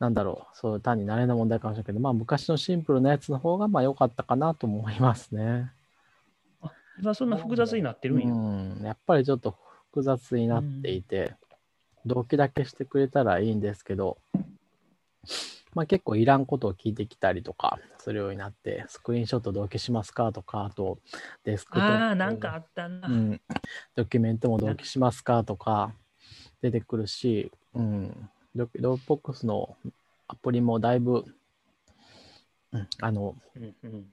なんだろう、そう、単に慣れの問題かもしれないけど、まあ昔のシンプルなやつの方がまあ良かったかなと思いますね。今そんな複雑になってるんや。うん、やっぱりちょっと複雑になっていて、同期だけしてくれたらいいんですけど、まあ結構いらんことを聞いてきたりとかするようになって、スクリーンショット同期しますかとか、あとデスクトップああ、なんかあったな。うん、ドキュメントも同期しますかとか出てくるし、うん、ド Dropbox のアプリもだいぶ、うん、あの、うんうん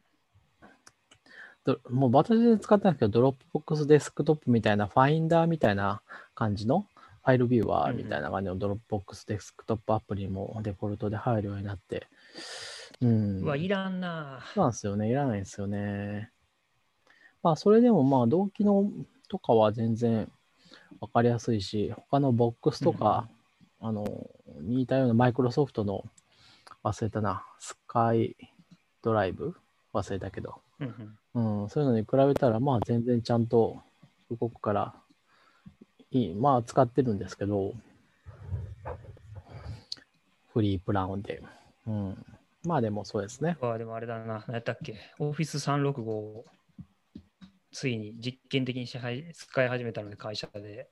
どもう私で使ったんですけど、 Dropbox デスクトップみたいな、ファインダーみたいな感じの、ファイルビューワーみたいな感じの Dropbox デスクトップアプリもデフォルトで入るようになって、うん。うわ、いらんな。そうなんですよね。いらないんですよね。まあ、それでもまあ、同期のとかは全然わかりやすいし、他のボックスとか、あの、似たようなマイクロソフトの、忘れたな、スカイドライブ？忘れたけど、うんうんうん、そういうのに比べたら、まあ、全然ちゃんと動くから、いい、まあ、使ってるんですけど、フリープランで。うん。まあ、でもそうですね。ああ、でもあれだな。何やったっけ？オフィス365をついに実験的に支配使い始めたので、会社で。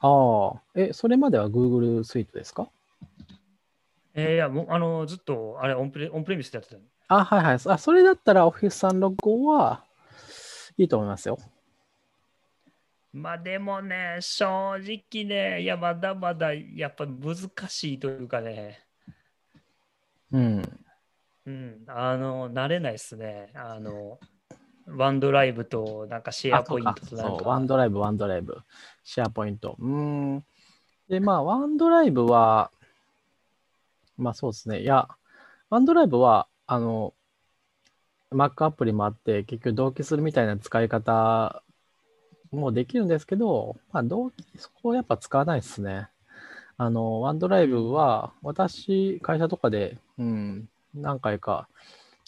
ああ、え、それまでは Google スイートですか？えー、いや、もう、あの、ずっと、あれ、オンプレオンプレミスでやってたの。あ、はいはい。あ、それだったら Office 365はいいと思いますよ。まあでもね、正直ね、いや、まだまだやっぱ難しいというかね、うん。うん、あの、慣れないですね。あの、ワンドライブとなんかシェア、ポイント。となんそう、か、ワンドライブ、ワンドライブ。シェアポイント。うん。で、まあ、ワンドライブは、まあそうですね。いや、ワンドライブは、あの、Mac アプリもあって、結局同期するみたいな使い方もできるんですけど、まあ同期、そこをやっぱ使わないですね。あの、ワンドライブは、私、会社とかで、うん、何回か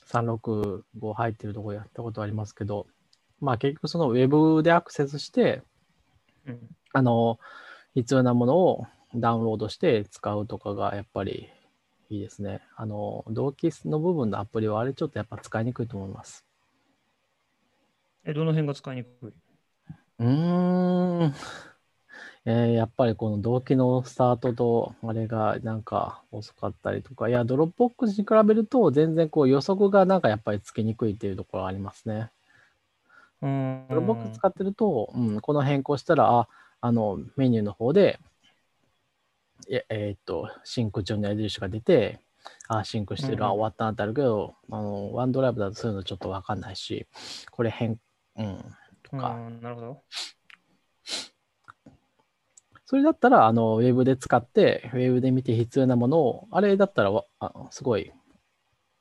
365入ってるとこやったことありますけど、まあ結局そのウェブでアクセスして、うん、あの、必要なものをダウンロードして使うとかがやっぱりいいですね。あの、同期の部分のアプリはあれちょっとやっぱ使いにくいと思います。え、どの辺が使いにくい？うーん。えーやっぱりこの同期のスタートと、あれがなんか遅かったりとか、いや、 Dropbox に比べると全然こう予測がなんかやっぱりつきにくいっていうところがありますね。うん Dropbox 使ってると、うん、この変更したら、あ、あの、メニューの方で、ええーっと、シンク中の矢印が出て、あ、シンクしてる、あ、うん終わったなってあるけど、あの、 OneDrive だとそういうのちょっとわかんないし、これ変、うん、とか、うん、なるほど。それだったら、あの、ウェブで使って、ウェブで見て必要なものを、あれだったらわ、あすごい、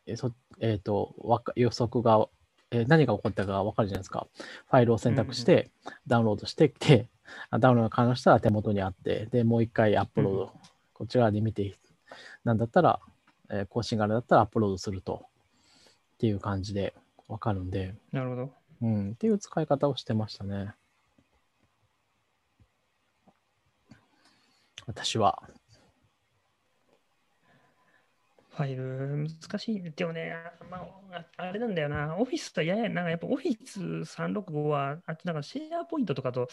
えそえっ、と、予測が、えー何が起こったかわかるじゃないですか。ファイルを選択して、ダウンロードしてきて、あダウンロードが完了したら手元にあって、で、もう一回アップロード、うんこちらで見て、なんだったら、えー更新があれだったらアップロードすると、っていう感じでわかるんで、なるほど。うん、っていう使い方をしてましたね。私は。ファイル難しい。でもね、まあ、ああれなんだよな。オフィスとやや、なんかやっぱオフィス365は、あっちなんかシェアポイントとかと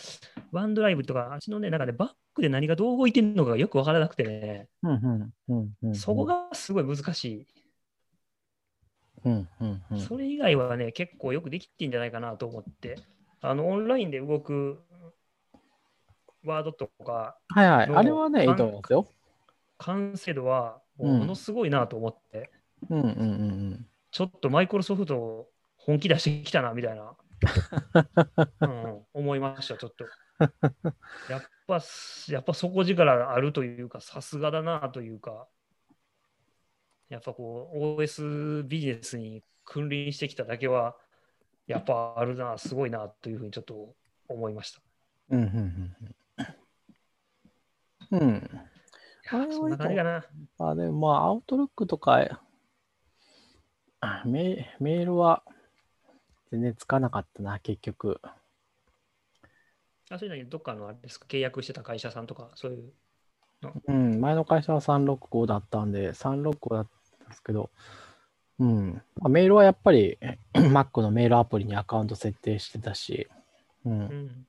ワンドライブとか、あっちのね、なんかね、バックで何がどう動いてるのかよくわからなくてね、うんうんうんうんそこがすごい難しい。うんうんうんそれ以外はね、結構よくできてんじゃないかなと思って、あの、オンラインで動くワードとか、はいはい。のあれはね、いいと思いますよ。完成度はものすごいなと思って、うんうんうんちょっとマイクロソフト本気出してきたなみたいな、うん、思いました、ちょっと。やっぱ、やっぱ底力あるというか、さすがだなというか、やっぱこう、OS ビジネスに君臨してきただけは、やっぱあるな、すごいなというふうにちょっと思いました。うん。うんうんうんあれはいかな。あでもまあ、アウトロックとか、あメメールは全然つかなかったな、結局。あ、それなにどっかのあれですか、契約してた会社さんとか、そういう。うん、前の会社は365だったんで、365だったんですけど、うん。まあメールはやっぱり Mac のメールアプリにアカウント設定してたし、うんう。ん。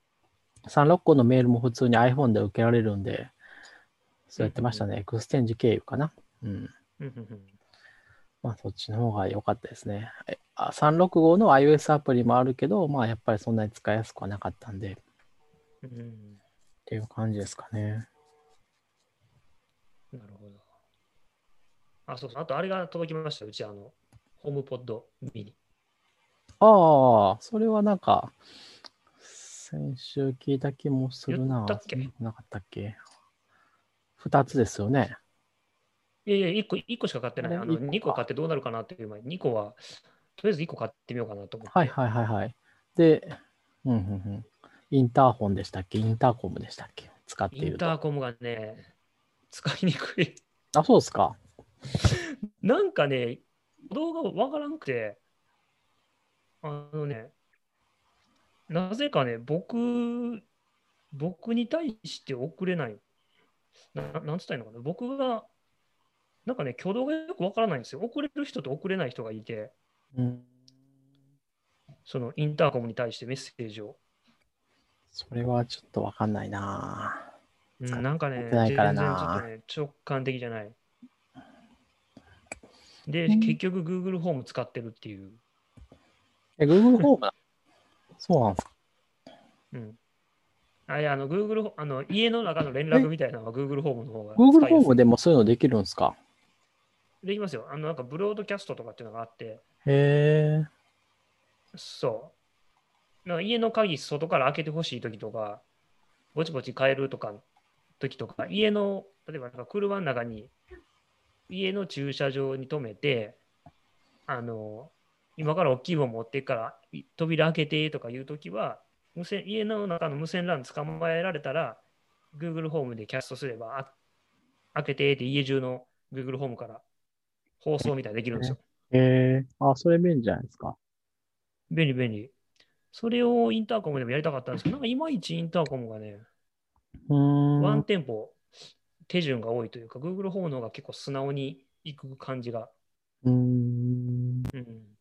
365のメールも普通に iPhone で受けられるんで、そうやってましたね。エクステンジ経由かな。うん。まあ、そっちの方が良かったですね。えあ365の iOS アプリもあるけど、まあ、やっぱりそんなに使いやすくはなかったんで、っうんていう感じですかね。なるほど。あ、そうそう。あと、あれが届きました。うち、あの、ホームポッドミニ。ああ、それはなんか、先週聞いた気もするな。言ったっけ？なかったっけ？二つですよね。いやいや、1個、一個しか買ってない。あの、一個か2個買ってどうなるかなっていう前に、2個は、とりあえず1個買ってみようかなと思って。はいはいはいはい。で、うんうんうん。インターホンでしたっけ？インターコムでしたっけ？使っていイン。ターコムがね、使いにくい。あ、そうですか。なんかね、動画わからんくて、あのね、なぜかね、僕、僕に対して送れない。ななんつったらいいのかな僕が、なんかね、挙動がよくわからないんですよ。送れる人と送れない人がいて、うん。そのインターコムに対してメッセージを。それはちょっとわかんないな。うんなんかね、全然ちょっとね、直感的じゃない。で、うん結局 Google ホーム使ってるっていう。え、Google ホームそうなんですか？うん。あいやあの Google ホあの家の中の連絡みたいなのは Google ホームの方が Google ホームでもそういうのできるんですか？できますよ。あのなんかブロードキャストとかっていうのがあって、へえ。そう。なんか家の鍵外から開けてほしいときとか、ぼちぼち変えるとか、時とか、家の、例えばなんか車の中に、家の駐車場に止めて、あの、今から大きいもん持っていくから、い扉開けてとかいうときは、無線家の中の無線 LAN 捕まえられたら、Google ホームでキャストすれば、あ開けてって家中の Google ホームから放送みたいにできるんですよ。へえ。あ、それ便利じゃないですか。便利便利。それをインターコムでもやりたかったんですけど、なんかいまいちインターコムがね、うーん。ワンテンポ手順が多いというか、Google ホームの方が結構素直にいく感じが。うーん。うん、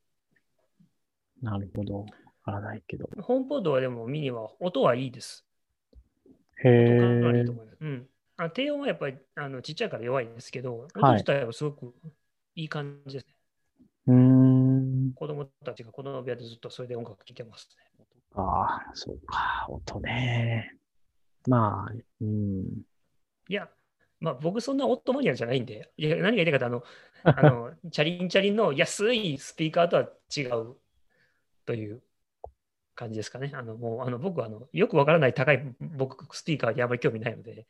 なるほど。わからないけど。ホームポッドはでもミニは音はいいです。へえと。思います。うん。あ低音はやっぱりあのちっちゃいから弱いんですけど、音はい自体はすごくいい感じですね。うーん。子供たちがこの部屋でずっとそれで音楽聴けますね。ああ、そうか。音ね。まあ、うん。いや、まあ僕そんなオットマニアじゃないんで、いや何が言いたいかってあの、あの、チャリンチャリンの安いスピーカーとは違うという感じですかね。あの、もうあの僕はあのよくわからない高い僕スピーカーにあまり興味ないので。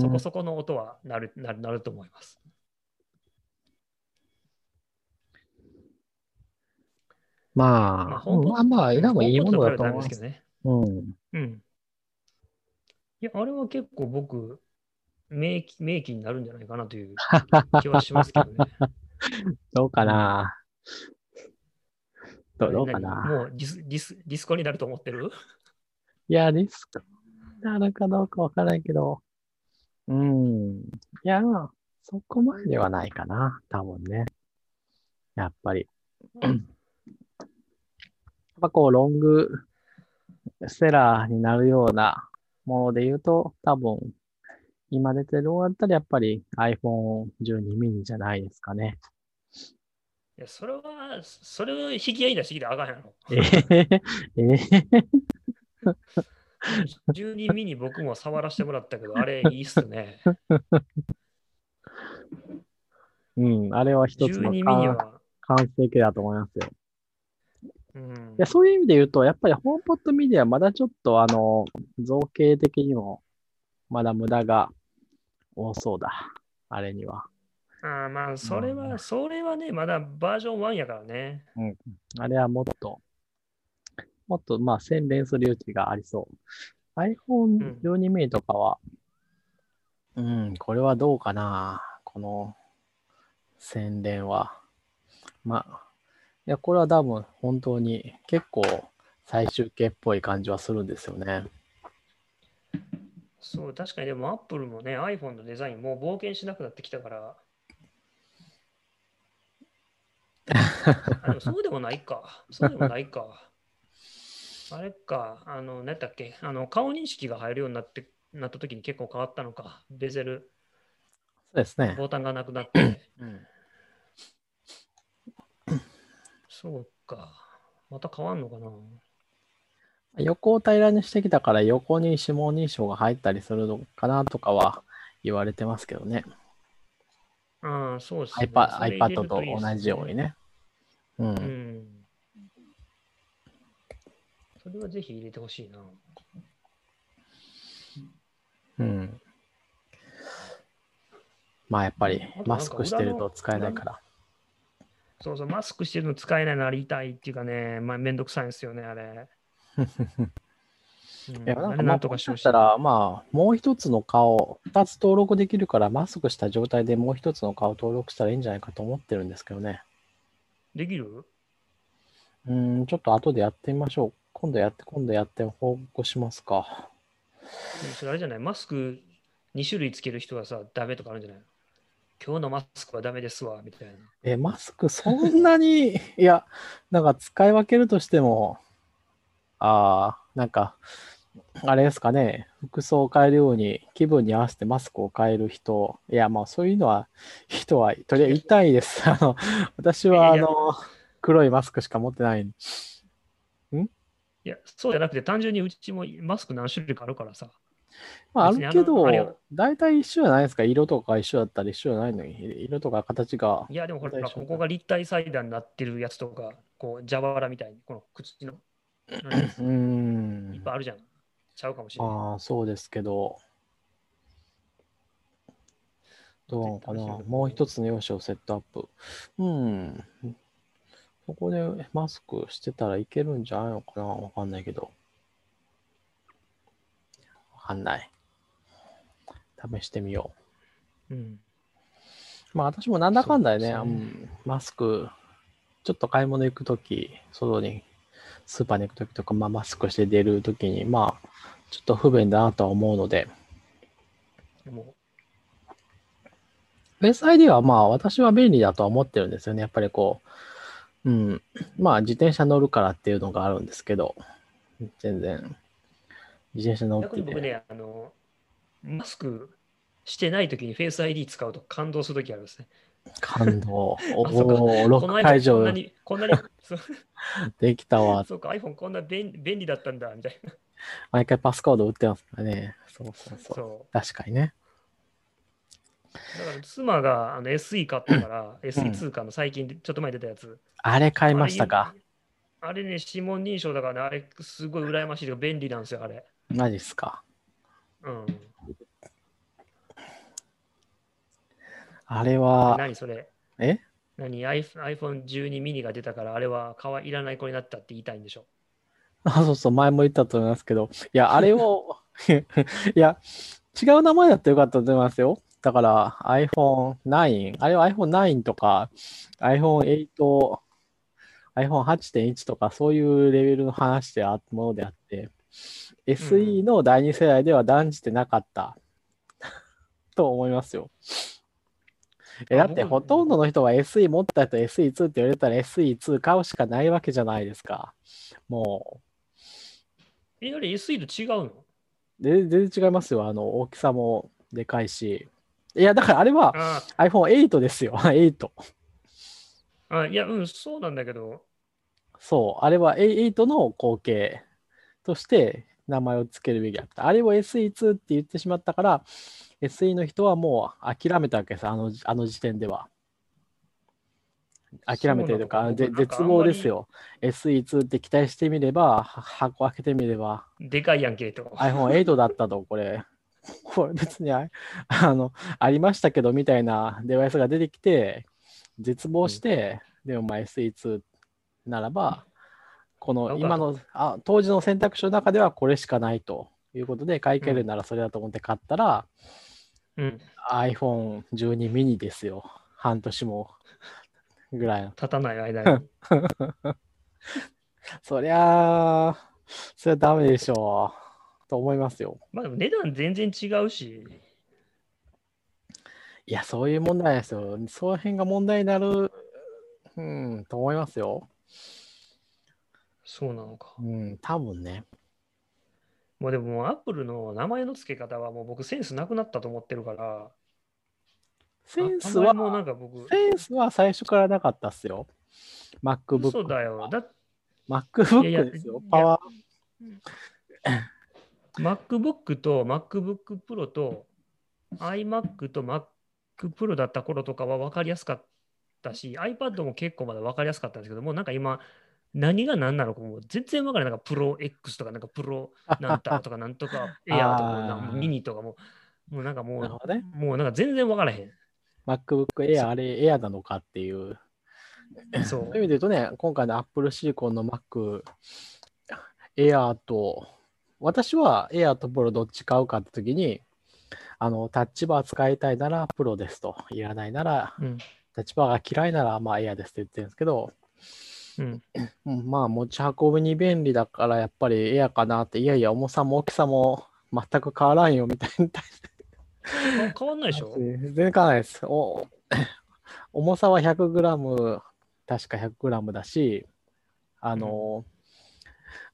そこそこの音はなるなるなると思います。まあ、まあまあまあ、選ぶいいものだと思い本当ます。と比べたらあれですけどね。うん。うん。いや、あれは結構僕、名機名機になるんじゃないかなという気はしますけどね。どうかな。どうか何な。もうディスディスディスコになると思ってる？いや、リスクなるかどうかわからないけど。うん。いや、まあ、そこまでではないかな。多分ね。やっぱり。やっぱこう、ロングセラーになるようなもので言うと、多分、今出てるのだったらやっぱり iPhone 12 mini じゃないですかね。いや、それは、それを引き合いに出してきてあかんやろ。えー、えー、12ミニ僕も触らせてもらったけど、あれいいっすね。うん、あれは一つ12の完は。完成形だと思いますよ。うんいや、そういう意味で言うと、やっぱりホームポットミディはまだちょっとあの、造形的にも、まだ無駄が多そうだ。あれには。あーまあ、それうんは、それはね、まだバージョン1やからね。あれはもっと、もっと、まあ、洗練する余地がありそう。iPhone 12 mini とかは、うん、これはどうかな。この洗練は。まあ、いや、これは多分本当に結構最終形っぽい感じはするんですよね。そう、確かにでも Apple もね、iPhone のデザインもう冒険しなくなってきたから。あでもそうでもないか。そうでもないか。あれか、あの、何だっけ、あの、顔認識が入るようになって、なった時に結構変わったのか。ベゼル、そうですね。ボタンがなくなって。うんそうか。また変わんのかな。横を平らにしてきたから横に指紋認証が入ったりするのかなとかは言われてますけどね。ああ、そうですね。iPad, iPad と同じように。ね。う。うんん。それはぜひ入れてほしいな。うん。まあやっぱりマスクしてると使えないから。そうそう、マスクしてるの使えないなりたいっていうかね、まあ、めんどくさいんですよね、あれ。うんいや、なんあれなんとかしてほしいたら、まあ、もう一つの顔、二つ登録できるから、マスクした状態でもう一つの顔登録したらいいんじゃないかと思ってるんですけどね。できる？うん、ちょっと後でやってみましょう。今度やって、今度やって報告しますか。それあれじゃない？マスク2種類つける人はさ、ダメとかあるんじゃない？今日のマスクはダメですわ、みたいな。え、マスクそんなに、いや、なんか使い分けるとしても、ああ、なんか、あれですかね、服装を変えるように気分に合わせてマスクを変える人、いや、まあそういうのは、人は、とりあえず痛いです。あの、私は、あの、黒いマスクしか持ってない。いや、そうじゃなくて、単純にうちもマスク何種類かあるからさ。まああるけど、大体一緒じゃないですか。色とか一緒だったり一緒じゃないのに、色とか形が。いや、でもほら、大丈夫ここが立体裁断になってるやつとか、こう、蛇腹みたいに、この口の、何うーんいっ。ぱいあるじゃん。ちゃうかもしれない。ああ、そうですけど、どうかな。もう一つの用紙をセットアップ。うん。そこでマスクしてたらいけるんじゃないのかなわかんないけど。わかんない。試してみようん。う。まあ私もなんだかんだでね、ねうんマスク、ちょっと買い物行くとき、外に、スーパーに行くときとか、まあマスクして出るときに、まあ、ちょっと不便だなとは思うので、もフェイス ID はまあ私は便利だとは思ってるんですよね。やっぱりこう、うん。まあ自転車乗るからっていうのがあるんですけど、全然、自転車乗う、ってて、僕ね、あの、マスクしてないときにフェイス ID 使うと感動するときあるんですね。感動。おお、こロック解の間こんな除に、こんなに、できたわ。そうか、iPhone こんな便便利だったんだ、みたいな。毎回パスコード打ってますからね。そうそうそう。そ確かにね。だから妻があの SE 買ったから、SE2 かの最近でちょっと前に出たやつ。あれ買いましたか？あれね、指紋認証だからね、あれすごい羨ましいけど便利なんですよ、あれ。マジっすかうん。あれは、何それ？え？何？iPhone- ?iPhone12 mini が出たから、あれはかわいらない子になったって言いたいんでしょ？あ、そうそう、前も言ったと思いますけど、いや、あれを、いや、違う名前だってよかったと思いますよ。だから iPhone9、あれは iPhone9 とか iPhone8、iPhone8.1 とかそういうレベルの話であったものであって、SE の第二世代では断じてなかった と思いますよ。えだって僕ほとんどの人が SE 持った人 SE2 って言われたら SE2 買うしかないわけじゃないですか。もえ、あれ SE と違うの？全然違いますよ。あの、大きさもでかいし。いや、だからあれはあ iPhone8 ですよ。8。ああ、いや、うん、そうなんだけど、そう。あれは8の後継として名前を付けるべきだった。あれを SE2 って言ってしまったから、SE の人はもう諦めたわけです。あのあの時点では。諦めてるとか、絶望ですよ。SE2 って期待してみれば、は箱開けてみれば、でかいやんけと。iPhone8 だったと、これ。これ別にあ あのありましたけどみたいなデバイスが出てきて、絶望して、でもまあ SE2 ならば、この今のあ当時の選択肢の中ではこれしかないということで、買い替えるならそれだと思って買ったら、うん、iPhone12 mini ですよ。半年もぐらいの。立たない間に。そりゃあ、それはダメでしょう。と思いますよ。まあでも値段全然違うし、いや、そういう問題ですよ。その辺が問題になる、うん、と思いますよ。そうなのか。うん、多分ね。もうでももうアップルの名前の付け方はもう僕センスなくなったと思ってるから、センスああんまりもうは、なんか僕、センスは最初からなかったっすよ。MacBook。そうだよ。だ MacBook いやいやですよい。やパワ MacBook と MacBook Pro と iMac と Mac Pro だった頃とかは分かりやすかったし、iPad も結構まだ分かりやすかったんですけども、なんか今、何が何なのかもう全然分からない。なんか Pro X とか、なんか Pro なんたらとか、なんとか Air とか、なんかミニとかも、もうなんかもう、ね。もうなんか全然分からへん。MacBook Air、あれ Air なのかっていう。そそういう意味で言うとね、今回の Apple Silicon の Mac Air と、私は Air と Pro どっち買うかって時に、あの、タッチバー使いたいなら Pro ですと。いらないなら、うんタッチバーが嫌いなら、まあ Air ですって言ってるんですけど、うん。うんまあ持ち運びに便利だからやっぱり Air かなって、いやいや、重さも大きさも全く変わらんよみたいな。あ変わんないでしょ？全然変わらないです。お 重さは 100g、確か 100g だし、あの、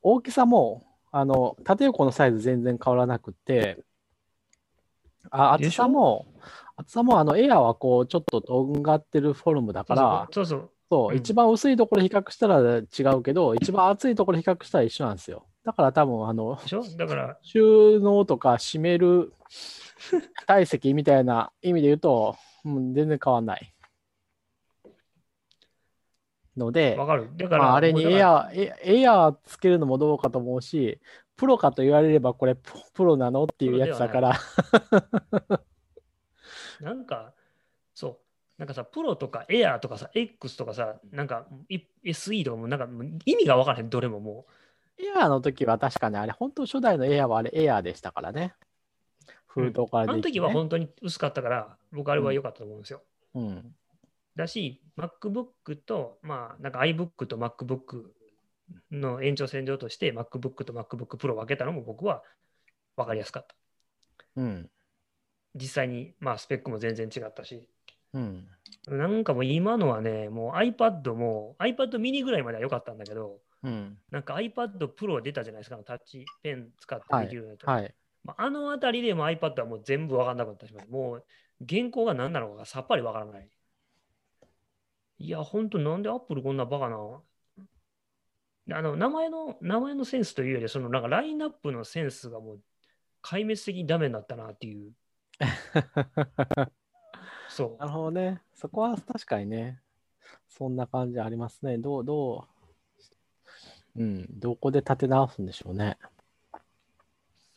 大きさも、あの、縦横のサイズ全然変わらなくて、あ厚さも、厚さもあのエアはこうちょっととんがってるフォルムだから、そうそう。そう、うん一番薄いところ比較したら違うけど、一番厚いところ比較したら一緒なんですよ。だから多分、あの、だから、収納とか閉める体積みたいな意味で言うと、うん、全然変わんない。ので、わかる。だから、まあ、あれにエアー、エエアーつけるのもどうかと思うし、プロかと言われればこれププロなの？っていうやつだから、なんか、なんかさ、プロとかエアーとかさ、X とかさ、なんかい SE とかもなんか意味が分からへん、どれももエアーの時は確かにあれ、本当初代のエアーはあれエアーでしたからね。封筒かう。あのら出てきて、ね時は本当に薄かったから、僕あれは良かったと思うんですよ。うん。だし、MacBook と、まあ、なんか iBook と MacBook の延長線上として MacBook と MacBook Pro を分けたのも僕は分かりやすかった。うん。実際に、まあ、スペックも全然違ったし。うん。なんかもう今のはね、もう iPad も iPad mini ぐらいまでは良かったんだけど、うん。なんか iPad Pro 出たじゃないですか、タッチペン使ってできるようになった。はい。まあ、あのあたりでも iPad はもう全部分かんなかったします。もう原稿が何なのかがさっぱり分からない。いや、本当なんで Apple こんなバカな。あの名前の名前のセンスというより、そのなんかラインナップのセンスがもう壊滅的にダメになったなっていう。そなるほどね。そこは確かにね、そんな感じありますね。どう、どう、うん、どこで立て直すんでしょうね。う。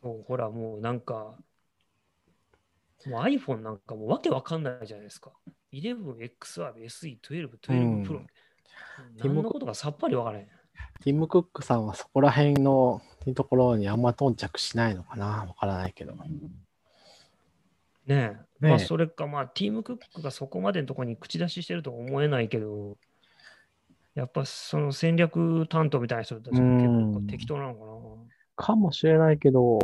そう、ほら、もうなんか、もう iPhone なんかもうわけわかんないじゃないですか。11、XR、SE、12、12 Pro。うん何のことかさっぱりわからへん。ティム・クックさんはそこら辺のところにあんま頓着しないのかなわからないけど。ねえ。ねえまあ、それか、まあ、ティーム・クックがそこまでのところに口出ししてるとは思えないけど、やっぱその戦略担当みたいな人たちが結構適当なのかな。かもしれないけど、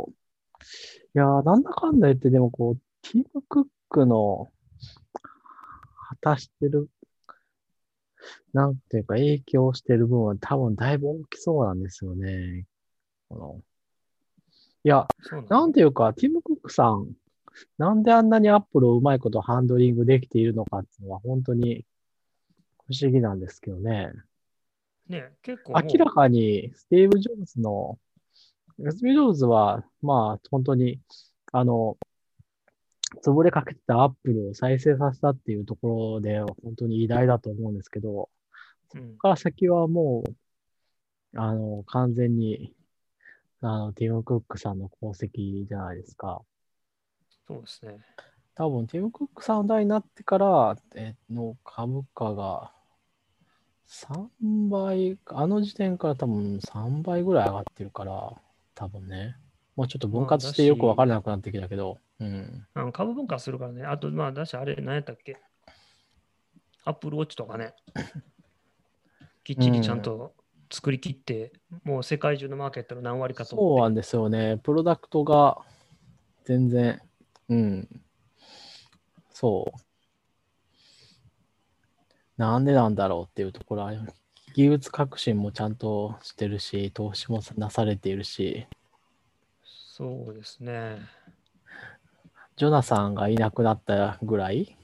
いやー、なんだかんだ言って、でもこう、ティム・クックの果たしてる、なんていうか影響してる分は多分だいぶ大きそうなんですよね。このいや、ななんていうか、ティム・クックさん、なんであんなにアップルをうまいことハンドリングできているのかっていうのは本当に不思議なんですけどね。ねえ結構明らかにスティーブ・ジョブズの、スティーブ・ジョブズは、まあ、本当に、あの、潰れかけてたアップルを再生させたっていうところで、本当に偉大だと思うんですけど、うんここから先はもう、あの、完全に、あの、ティム・クックさんの功績じゃないですか。そうですね。多分、ティム・クックさんの代になってから、えの株価が3倍、あの時点から多分3倍ぐらい上がってるから、多分ね。もうちょっと分割してよく分からなくなってきたけど、うん。あの株分化するからね。あと、まあ、だし、あれ、何やったっけ？アップルウォッチとかね。きっちりちゃんと作り切って、もう世界中のマーケットの何割かと。そうなんですよね。プロダクトが全然、うん。そう。なんでなんだろうっていうところは、技術革新もちゃんとしてるし、投資もなされているし、そうですね。ジョナサンがいなくなったぐらい、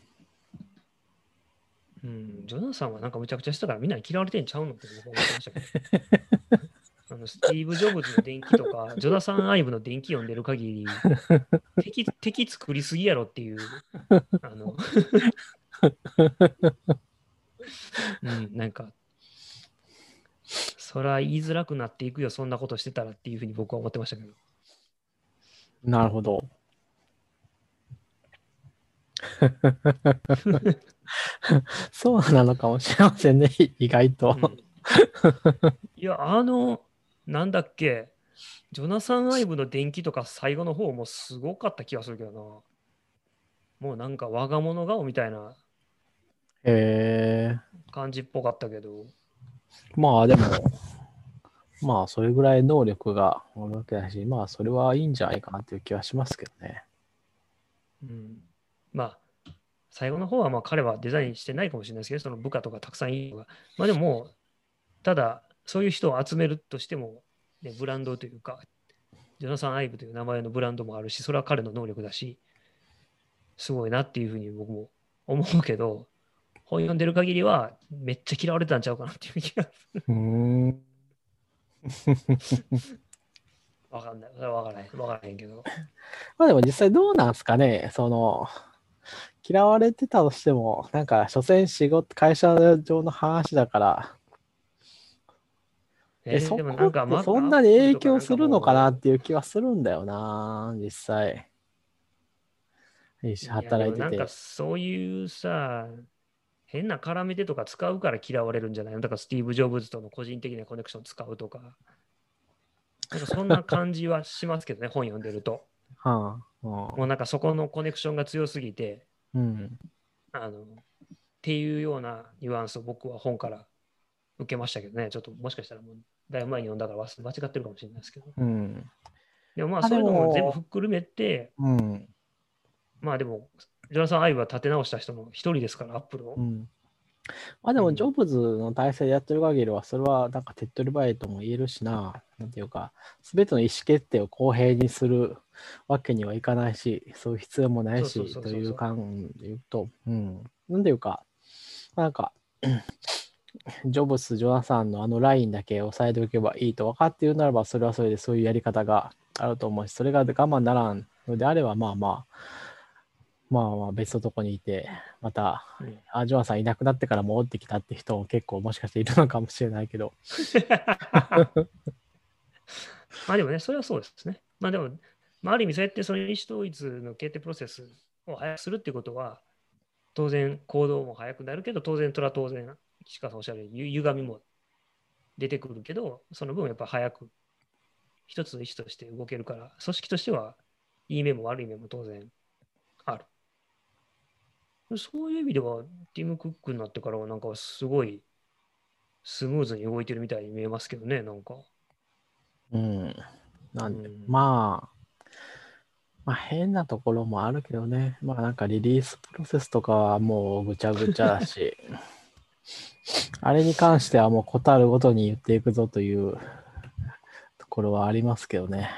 うん、ジョナサンはなんかむちゃくちゃしたからみんなに嫌われてんちゃうのって僕は思ってましたけど。あのスティーブ・ジョブズの電気とか、ジョナサン・アイブの電気読んでる限り、敵敵作りすぎやろっていう、あの、うん、なんか、そら言いづらくなっていくよ、そんなことしてたらっていうふうに僕は思ってましたけど。なるほど。そうなのかもしれませんね、意外と。うんいや、あの、なんだっけ、ジョナサン・アイブの電気とか最後の方もすごかった気がするけどな。もうなんか我が物顔みたいな感じっぽかったけど。まあでも、まあそれぐらい能力があるわけだし、まあそれはいいんじゃないかなっていう気はしますけどね。うん、まあ、最後の方はまあ彼はデザインしてないかもしれないですけど、その部下とかたくさんいるのが。まあでもただ、そういう人を集めるとしても、ね、ブランドというか、ジョナサン・アイブという名前のブランドもあるし、それは彼の能力だし、すごいなっていうふうに僕も思うけど、本読んでる限りはめっちゃ嫌われてたんちゃうかなっていう気がうーん。わかんない。それはわからへん。わからへんけど。まあでも実際どうなんすかね、その、嫌われてたとしても、なんか、所詮仕事、会社上の話だから、え、そこでもなんかってまそんなに影響するのかなっていう気はするんだよな、実際。働いててなんか。そういうさ、変な絡めてとか使うから嫌われるんじゃないの？だからスティーブ・ジョブズとの個人的なコネクション使うとか。なんかそんな感じはしますけどね、本読んでると。はあ、もうなんかそこのコネクションが強すぎて、うん。あの、っていうようなニュアンスを僕は本から受けましたけどね、ちょっともしかしたらもうだいぶ前に読んだから忘れ間違ってるかもしれないですけど。うん。でもまああそういうのも全部ふっくるめて、うん。まあでも、ジョナサン・アイブは立て直した人の一人ですから、アップルを。うん。まあでも、うんジョブズの体制でやってる限りは、それはなんか手っ取り早いとも言えるしな、なんていうか、すべての意思決定を公平にするわけにはいかないし、そういう必要もないし、という感で言うと、うん。なんていうか、なんか、ジョブス、ジョナサンのあのラインだけ押さえておけばいいと分かっているならば、それはそれでそういうやり方があると思うし、それが我慢ならん。のであれば、まあまあ、まあまあ別のとこにいて、また、うん。あ、ジョアさんいなくなってから戻ってきたって人も結構もしかしているのかもしれないけど、まあでもね、それはそうですね。まあでも、まあ、ある意味そうやってその意思統一の決定プロセスを早くするっていうことは、当然行動も早くなるけど、当然、それは当然、岸川さんおっしゃるようにゆ歪みも出てくるけど、その分やっぱ早く一つの意思として動けるから、組織としてはいい面も悪い面も当然ある。そういう意味では、ティム・クックになってからは、なんかすごいスムーズに動いてるみたいに見えますけどね、なんか。うん。なんで、うんまあ、まあ変なところもあるけどね。まあなんかリリースプロセスとかはもうぐちゃぐちゃだし、あれに関してはもうことあるごとに言っていくぞというところはありますけどね。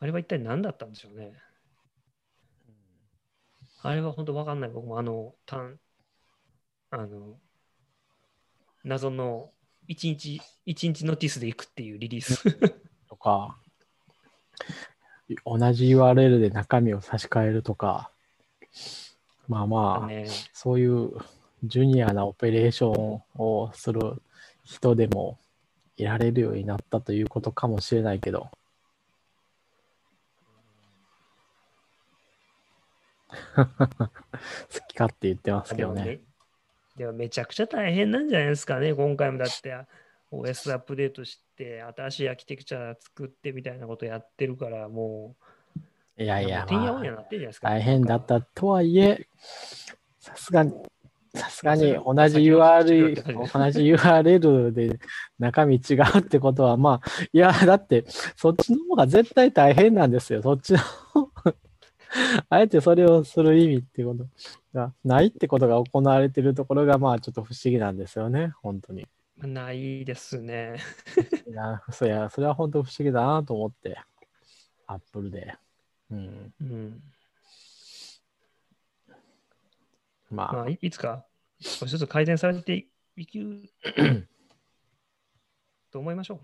あれは一体何だったんでしょうね。あれは本当わかんない。僕もあの、単、あの、謎の一日、一日ノーティスで行くっていうリリース。とか、同じ URL で中身を差し替えるとか、まあまあ、ね、そういうジュニアなオペレーションをする人でもいられるようになったということかもしれないけど。好き勝手言ってますけどね。でもめちゃくちゃ大変なんじゃないですかね。今回もだって OS アップデートして、新しいアーキテクチャ作ってみたいなことやってるから、もう、いやいや。大変だったとはいえ、さすがに、さすがに同じ URL 同じ URL で中身違うってことは、まあ、いや、だって、そっちの方が絶対大変なんですよ。そっちの方 あえてそれをする意味っていうことがないってことが行われてるところが、まあ、ちょっと不思議なんですよね。本当に。ないですね。いや、そいやそれは本当不思議だなと思って、アップルで。うん。うん。まあ、まあ、いいつか少しずつ改善されていく と思いましょ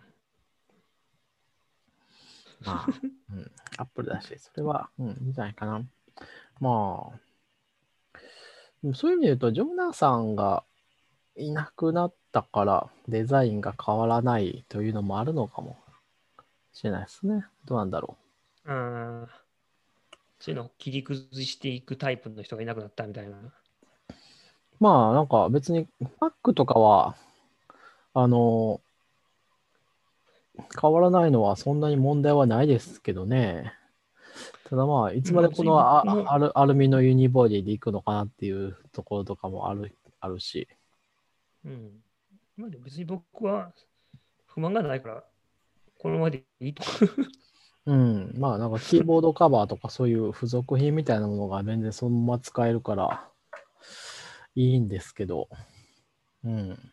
まあ、うん、アップルだし、それは、うん、いいんじゃないかな。まあ、そういう意味で言うと、ジョナさんがいなくなったから、デザインが変わらないというのもあるのかもしれないですね。どうなんだろう。うん。そういうのを切り崩していくタイプの人がいなくなったみたいな。う。まあ、なんか別に Mac とかは、あの、変わらないのはそんなに問題はないですけどね。ただまあ、いつまでこのあうんアルアルミのユニボディでいくのかなっていうところとかもあるあるし。うん。まあ別に僕は不満がないから、このままでいいと。うん。まあなんかキーボードカバーとかそういう付属品みたいなものが全然そのまま使えるからいいんですけど。うん。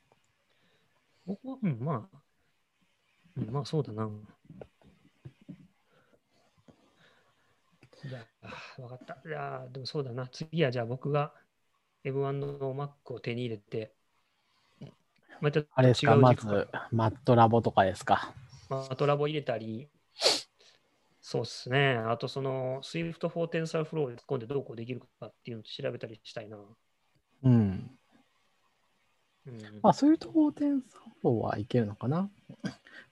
僕は、うん、まあ、うん、まあそうだな。じゃあ、わかった。じゃあ、でもそうだな。次はじゃあ僕が M1 の Mac を手に入れて、またあれですか、ま軸ず、マットラボとかですか？まあ、トラボ入れたり、そうっすね。あとその Swift for TensorFlow で突っ込んでどうこうできるかっていうのを調べたりしたいな。うん。うん、まあそういうところ点サフォはいけるのかな。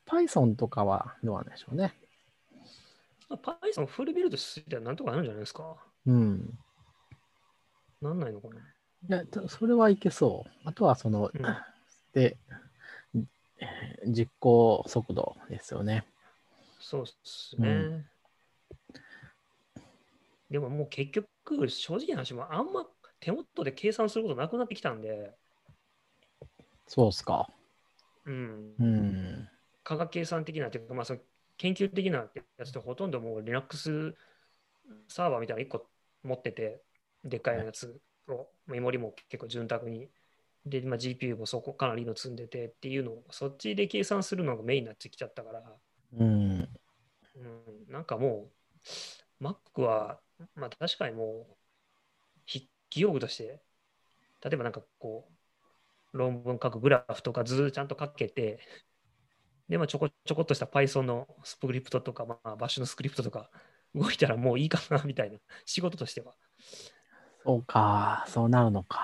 Python とかはどうなんでしょうね。まあ Python フルビルドしてなんとかなるんじゃないですか。うん。なんないのかな。いや、たそれはいけそう。あとはその、うんで、えー実行速度ですよね。そうっすね。うんでももう結局、正直な話もあんま手元で計算することなくなってきたんで、そうっすか。うん、うん。科学計算的なっていうか、まあ、その研究的なやつってほとんどもう Linux サーバーみたいなの1個持ってて、でっかいやつを、メモリも結構潤沢に、で、まあ、GPU もそこかなりの積んでてっていうのを、そっちで計算するのがメインになってきちゃったから、うん。うん、なんかもう、Mac は、まあ確かにもう、筆記用具として、例えばなんかこう、論文書くグラフとか図ちゃんと書けて、で、まあちょこちょこっとした Python のスクリプトとか、まあバッシュのスクリプトとか動いたらもういいかなみたいな、仕事としては。そうか、そうなるのか。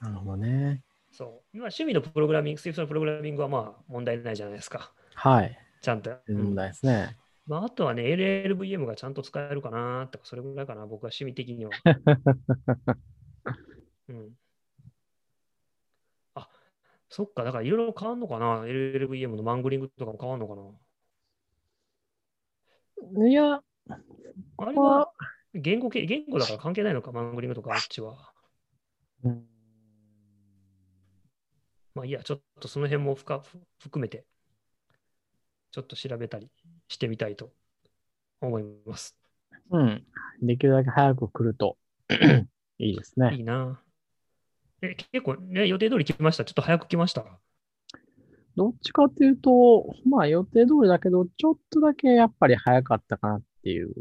なるほどね。そう。今、趣味のプログラミング、Swift のプログラミングはまあ問題ないじゃないですか。はい。ちゃんと。問題ですね。まあ、あとはね、LLVM がちゃんと使えるかなとか、それぐらいかな、僕は趣味的には。うん。あ、そっか、だからいろいろ変わんのかな ?LLVM のマングリングとかも変わんのかな？いや、あれは言語系、言語だから関係ないのか、マングリングとかあっちは。うんまあいいや、ちょっとその辺も深含めて、ちょっと調べたりしてみたいと思います。うん。できるだけ早く来るといいですいね。いな。え、結構ね、予定通り来ました。ちょっと早く来ました。どっちかっていうと、まあ予定通りだけど、ちょっとだけやっぱり早かったかなっていう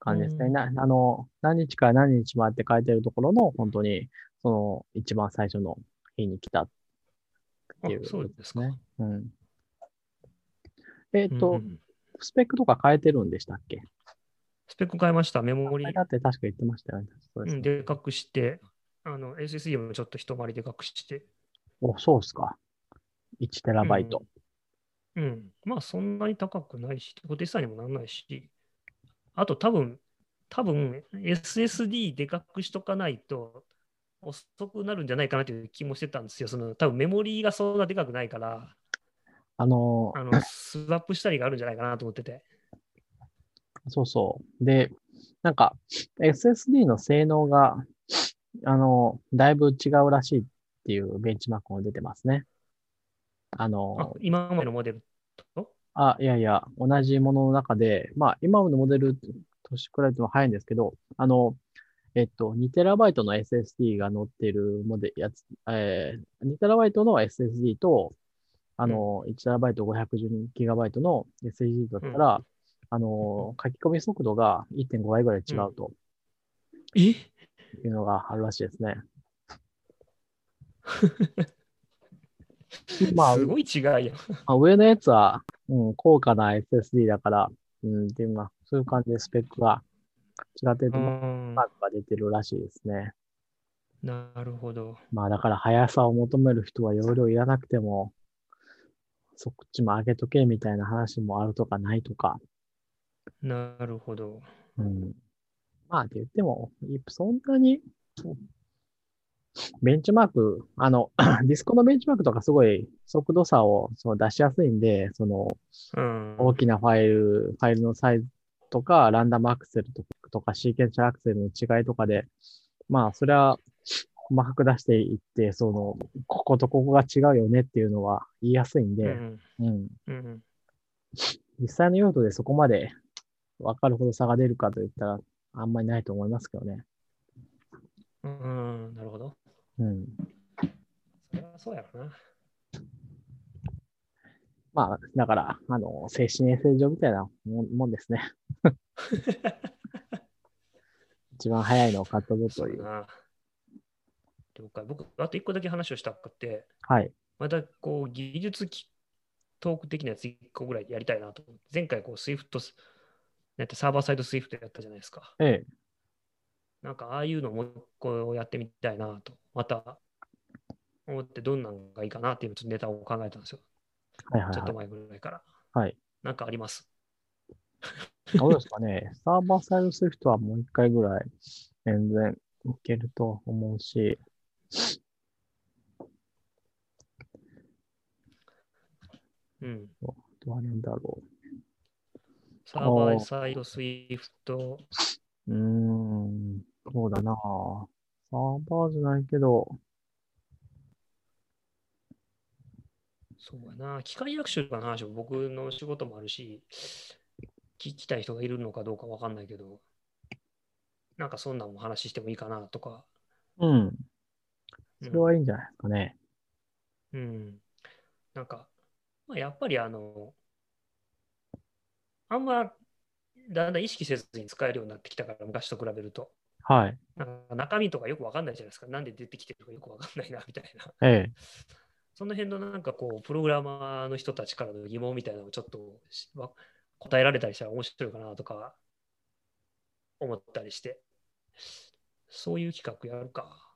感じですね。うんなあの、何日から何日までって書いてるところの、本当に、その一番最初の日に来たっていう、あそうですか。ね。うん。えっ、と、うんうんスペックとか変えてるんでしたっけ？スペック変えました。メモリだって確か言ってましたよね。そうですうん、ね。でかくして、あの SSD もちょっと一回りでかくして、お、そうっすか。1テラバイト。うん、まあそんなに高くないし、固定資産にもならないし、あと多分、多分 SSD でかくしとかないと遅くなるんじゃないかなという気もしてたんですよ。その多分メモリーがそんなでかくないから、あの、あのスワップしたりがあるんじゃないかなと思ってて。そうそう。で、なんか、SSD の性能が、あの、だいぶ違うらしいっていうベンチマークも出てますね。ああの、今までのモデルと？あ、いやいや、同じものの中で、まあ、今までのモデルと比べても早いんですけど、あの、えっと、2TB の SSD が載っているモデル、やつ、えー、2TB の SSD と、あの、1TB512GB の SSD だったら、あの、書き込み速度が1.5倍ぐらい違うとえ？いうのがあるらしいですね。まあ、すごい違いやん。まあ、上のやつは、うん、高価な SSD だから、うん、っていう、まあ、そういう感じでスペックが違ってると、うんマークが出てるらしいですね。なるほど。まあ、だから速さを求める人は容量いらなくても、そっちも上げとけみたいな話もあるとかないとか。なるほど。うん。まあ、って言っても、そんなに、ベンチマーク、あの、ディスコのベンチマークとかすごい速度差をその出しやすいんで、その、うん。大きなファイル、ファイルのサイズとか、ランダムアクセルととか、シーケンシャルアクセルの違いとかで、まあ、それは、細かく出していって、その、こことここが違うよねっていうのは言いやすいんうで、ん。うん。うん。実際の用途でそこまで分かるほど差が出るかといったら、あんまりないと思いますけどね。うん。なるほど。うん。それはそうやろな。まあ、だから、あの、精神衛生上みたいなもんですね。一番早いのを買ったぞという。了解。僕、あと一個だけ話をしたくて、はい。またこう技術きトーク的なやつ一個ぐらいやりたいなと。前回こう Swift、なんてサーバーサイド Swift やったじゃないですか。ええ。なんかああいうのもう一個やってみたいなと、また思ってどんなのがいいかなっていうちょっとネタを考えたんですよ。はいはいはい。ちょっと前ぐらいから。はい。なんかあります？どうですかね。サーバーサイドスイフトはもう一回ぐらい全然いけると思うし、うん。あとはなんだろサーバーサイド Swift、う。うーん、そうだな。サーバーじゃないけど、そうやな。機械学習とかの話も僕の仕事もあるし、聞きたい人がいるのかどうかわかんないけど、なんかそんなんも話してもいいかなとか。うん、うんそれはいいんじゃないですかね。うん。なんか、まあ、やっぱりあの、あんまだんだん意識せずに使えるようになってきたから、昔と比べると。はい。なんか中身とかよくわかんないじゃないですか。なんで出てきてるかよくわかんないな、みたいな。ええ。その辺のなんかこう、プログラマーの人たちからの疑問みたいなのをちょっと答えられたりしたら面白いかなとか思ったりして、そういう企画やるか。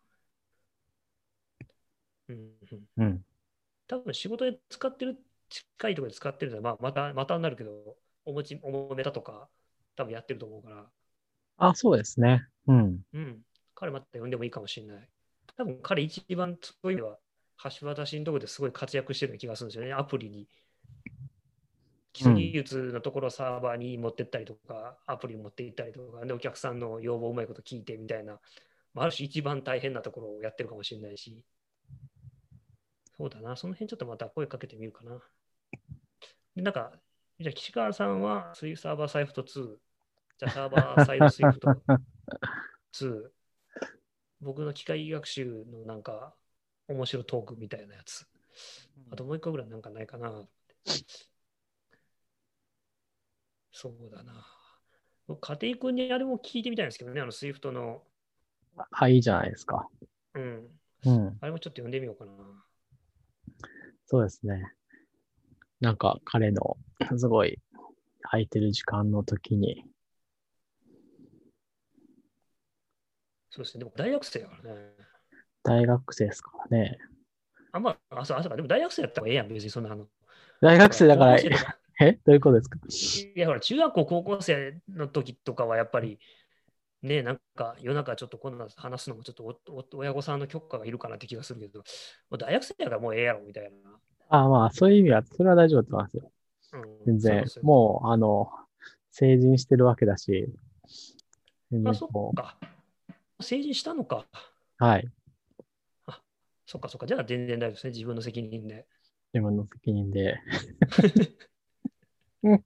うんうん、うん。多分仕事で使ってる、近いところで使ってるのは、まあ、また、またになるけど、おもち、おもネタとか、多分やってると思うから、あ、そうですね。うん。うん。彼また呼んでもいいかもしれない。多分彼一番そういう意味では、橋渡しのところですごい活躍してる気がするんですよね。アプリに。基礎技術のところをサーバーに持ってったりとか、アプリ持っていったりとか、で、お客さんの要望をうまいこと聞いてみたいな、まあ、ある種一番大変なところをやってるかもしれないし、そうだな、その辺ちょっとまた声かけてみるかな。で、なんか、じゃあ岸川さんはスイサーバーサイフトに、じゃあサーバーサイド Swift に、僕の機械学習のなんか面白トークみたいなやつ。あともう一個ぐらいなんかないかな。そうだな。僕家庭君にあれも聞いてみたいんですけどね、あの Swift の、あ、いいじゃないですか。うん、うん。あれもちょっと読んでみようかな。そうですね。なんか彼のすごい空いてる時間の時に、そうですね、でも大学生だからね。大学生ですからね。あ、まあ、あ、そう、あ、そうか、でも大学生やったらええやん、別にそんなあの。大学生だから、え？どういうことですか？いや、ほら、中学校、高校生の時とかはやっぱり、ね、なんか夜中ちょっとこんな話すのもちょっとおお親御さんの許可がいるかなって気がするけど、もう大学生やからもうええやろみたいな。あまあ、そういう意味は、それは大丈夫だと思いますよ。うん、全然そう。そうもう、あの、成人してるわけだし、全あ、そっか。成人したのか。う、はい。そっかそっか。じゃあ全然大丈夫ですね。自分の責任で。自分の責任で。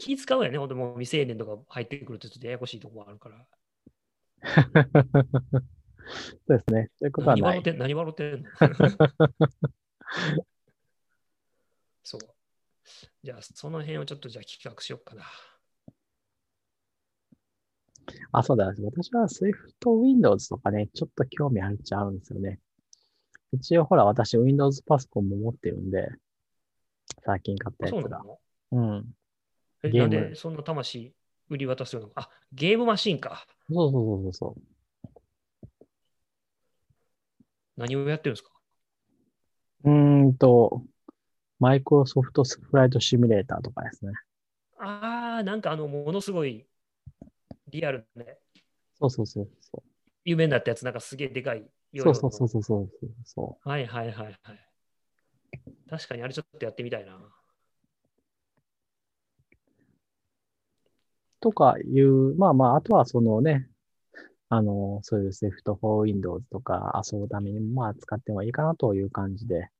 気使うよね。本当もう未成年とか入ってくるとちょっとややこしいとこあるから。そうですね。そういうことはない何笑っ。てん何笑ってんの？そう。じゃあその辺をちょっとじゃあ企画しようかな。あ、そうだ。私は Swift Windows とかね、ちょっと興味あるっちゃあるんですよね。一応ほら、私 Windows パソコンも持ってるんで、最近買ったあそうやつが。なの？うん。えなんでそんな魂売り渡すようなあ、ゲームマシンか。そうそうそうそう。何をやってるんですか？うーんと、マイクロソフトフライトシミュレーターとかですね。ああ、なんかあの、ものすごいリアルね、そうそうそうそ有名になったやつ、なんかすげえでかいそうそうそうそうそうそうそはいはいはいはい。確かにあれちょっとやってみたいな。う。とかいう、まあまあ、あとはそのね、あの、そういう Swift for Windows とか遊ぶためにもまあ使ってもいいかなという感じで、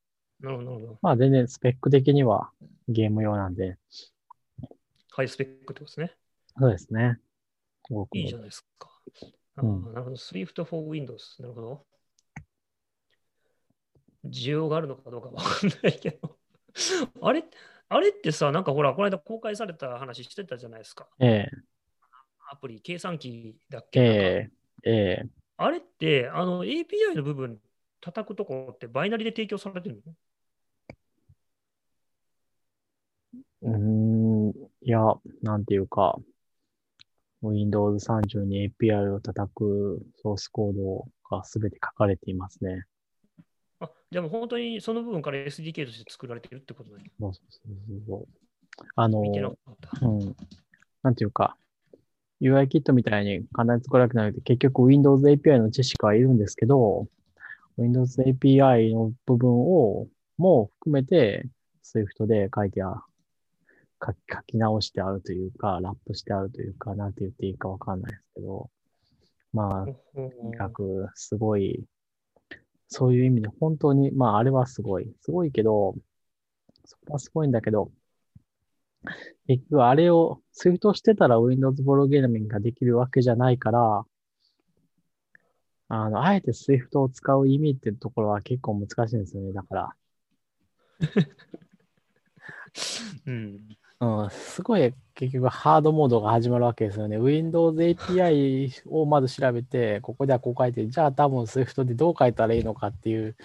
なるほど。まあ全然スペック的にはゲーム用なんで、ハイスペックってことですね。そうですね。いいじゃないですか。うんなるほど。Swift for Windows。なるほど。需要があるのかどうかわかんないけど。あれ、あれってさ、なんかほら、この間公開された話してたじゃないですか。えアプリ、計算機だっえけ、ええええあれって、あの API の部分叩くとこってバイナリで提供されてるの？うーん、いや、なんていうか、Windows 30に API を叩くソースコードがすべて書かれていますね。あ、じゃあもう本当にその部分から SDK として作られてるってことだね。そうそうそうそう。あの、見てなかった。うん、なんていうか、UI キットみたいに簡単に作られてなくて、結局 Windows API の知識はいるんですけど、Windows API の部分をも含めて Swift で書いてあ書き書き直してあるというか、ラップしてあるというか、なんて言っていいかわかんないですけど、まあ、とにかくすごい、そういう意味で本当に、まああれはすごい、すごいけど、そこはすごいんだけど、結局あれを Swift してたら Windows プログラミングができるわけじゃないから、あの、あえて Swift を使う意味っていうところは結構難しいんですよね。だから、うん。うん、すごい結局ハードモードが始まるわけですよね。Windows API をまず調べて、ここではこう書いて、じゃあ多分 Swift でどう書いたらいいのかっていう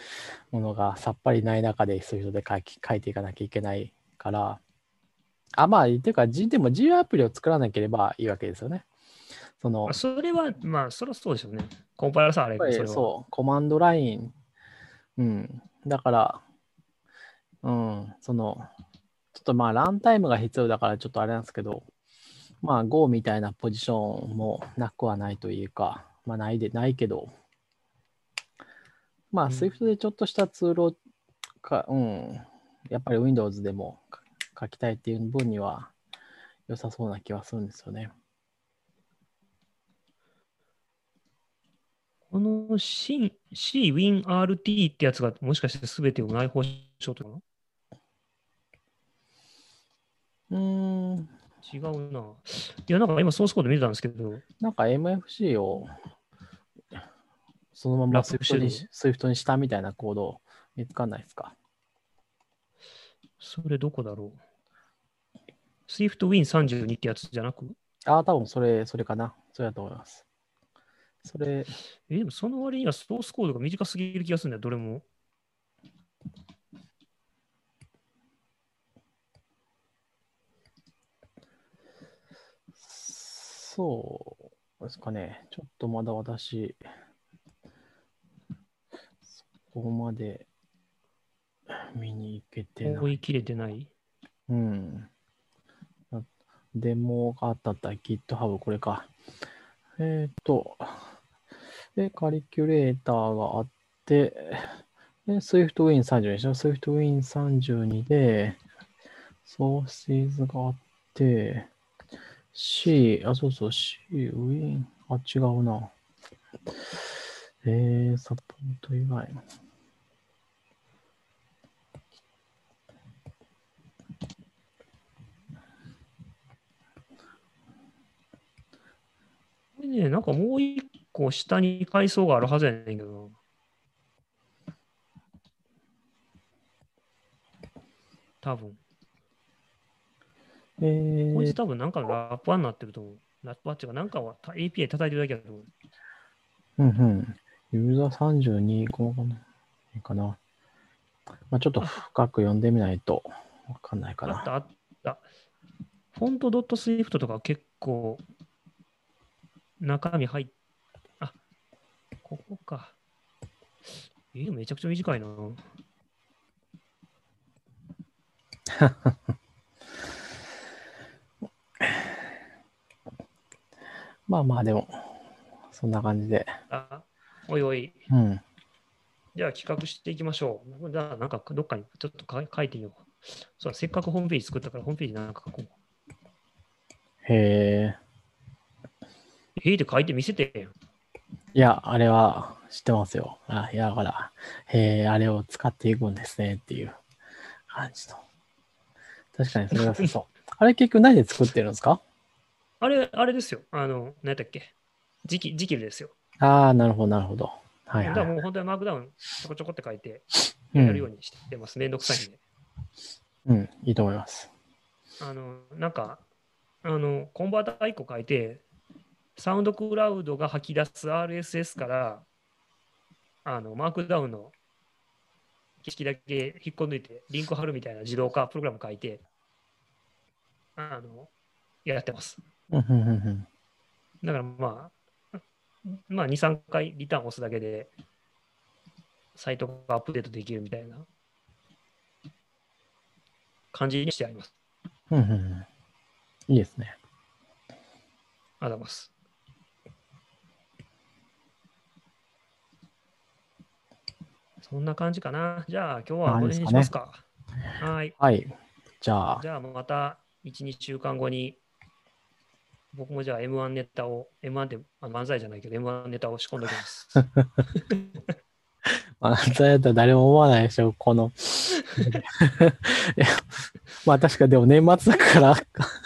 ものがさっぱりない中で Swift で書き書いていかなきゃいけないから、あ、まあ、っていうか、G でも G アプリを作らなければいいわけですよね。そのあ、それは、まあ、そりゃそうでしょうね。コンパイラーさんあれそれは。そう、コマンドライン。うん。だから、うん、その、ちょっとまあ、ランタイムが必要だから、ちょっとあれなんですけど、まあ、Go みたいなポジションもなくはないというか、まあ、ないで、ないけど、まあ、うん Swift でちょっとしたツールをか、うん、やっぱり Windows でも書きたいっていう分には良さそうな気はするんですよね。この C、CWinRT ってやつがもしかして全てを内包しようとか？なうーん、違うな。いや、なんか今ソースコード見てたんですけど、なんか MFC をそのままラップして Swift るにし Swift にしたみたいなコード見つかんないですか？それどこだろう？?SwiftWin32 ってやつじゃなく？ああ、多分それ、それかな。それだと思います。それ、え、でもその割にはソースコードが短すぎる気がするんだよ、どれも。そうですかね。ちょっとまだ私、そこまで見に行けてない。追い切れてない？うん。デモがあったったら GitHub これか。えっ、と、で、カリキュレーターがあって、で、SwiftWin32 でしょ ?SwiftWin32 で、ソーシーズがあって、C、あ、そうそう、C、Win、あ、違うな。えー、サポート以外。れね、なんかもう一個下に階層があるはずやねんけどな。多分。えーこいつ、多分なんかのラップワンになってると思う。ラップワンっていうか、なんかはた API 叩いてるだけだと思う。うんうん。ユーザー32、このかな。いいかな。まあ、ちょっと深く読んでみないとわかんないかな。あったあった。フォント .swift とか結構中身入っあ、ここか。えー、めちゃくちゃ短いな。まあまあ、でも、そんな感じで。あ、おいおい。うん。じゃあ企画していきましょう。じゃあなんかどっかにちょっとか書いてみよう。そうだせっかくホームページ作ったからホームページなんか書こう。へえ。えー、って書いて見せてよ。いや、あれは知ってますよ。あいや、だから、へえ、あれを使っていくんですねっていう感じの。確かにそれがそう。あれ結局何で作ってるんですか？あれ、あれですよ。あの、何やっけ？時期、時期ですよ。ああ、なるほど、なるほど。はいだはい。からもう本当にマークダウンちょこちょこって書いてう、やるようんにしてます。めんどくさいんで。うん、いいと思います。あの、なんか、あの、コンバーター1個書いて、サウンドクラウドが吐き出す RSS から、あの、マークダウンの景色だけ引っこ抜いて、リンク貼るみたいな自動化プログラム書いて、あの、やってます。だからまあ、まあ2、3回リターン押すだけで、サイトがアップデートできるみたいな感じにしてあります。うん、うんうん。いいですね。ありがとうございます。そんな感じかな。じゃあ今日はこれにしますか。はい。はい。じゃあ、じゃあまた1、2週間後に、僕もじゃあ M1 ネタを、M1 ってあ漫才じゃないけど M1 ネタを仕込んでおきます。まあ、そうやったら誰も思わないでしょ、この。まあ確かでも年末だから、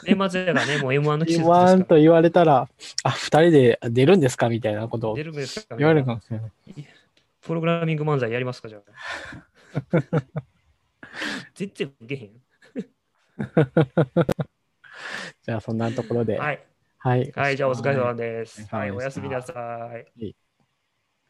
年末だからね、もう M1 の季節です今からと言われたら、あ、二人で出るんですかみたいなことを出るんですか言われるかもしれない。プログラミング漫才やりますかじゃあ。全然受けへん。じゃあそんなところで。はい。はい。はい、じゃあお疲れ様です。はい、おやすみなさい。はい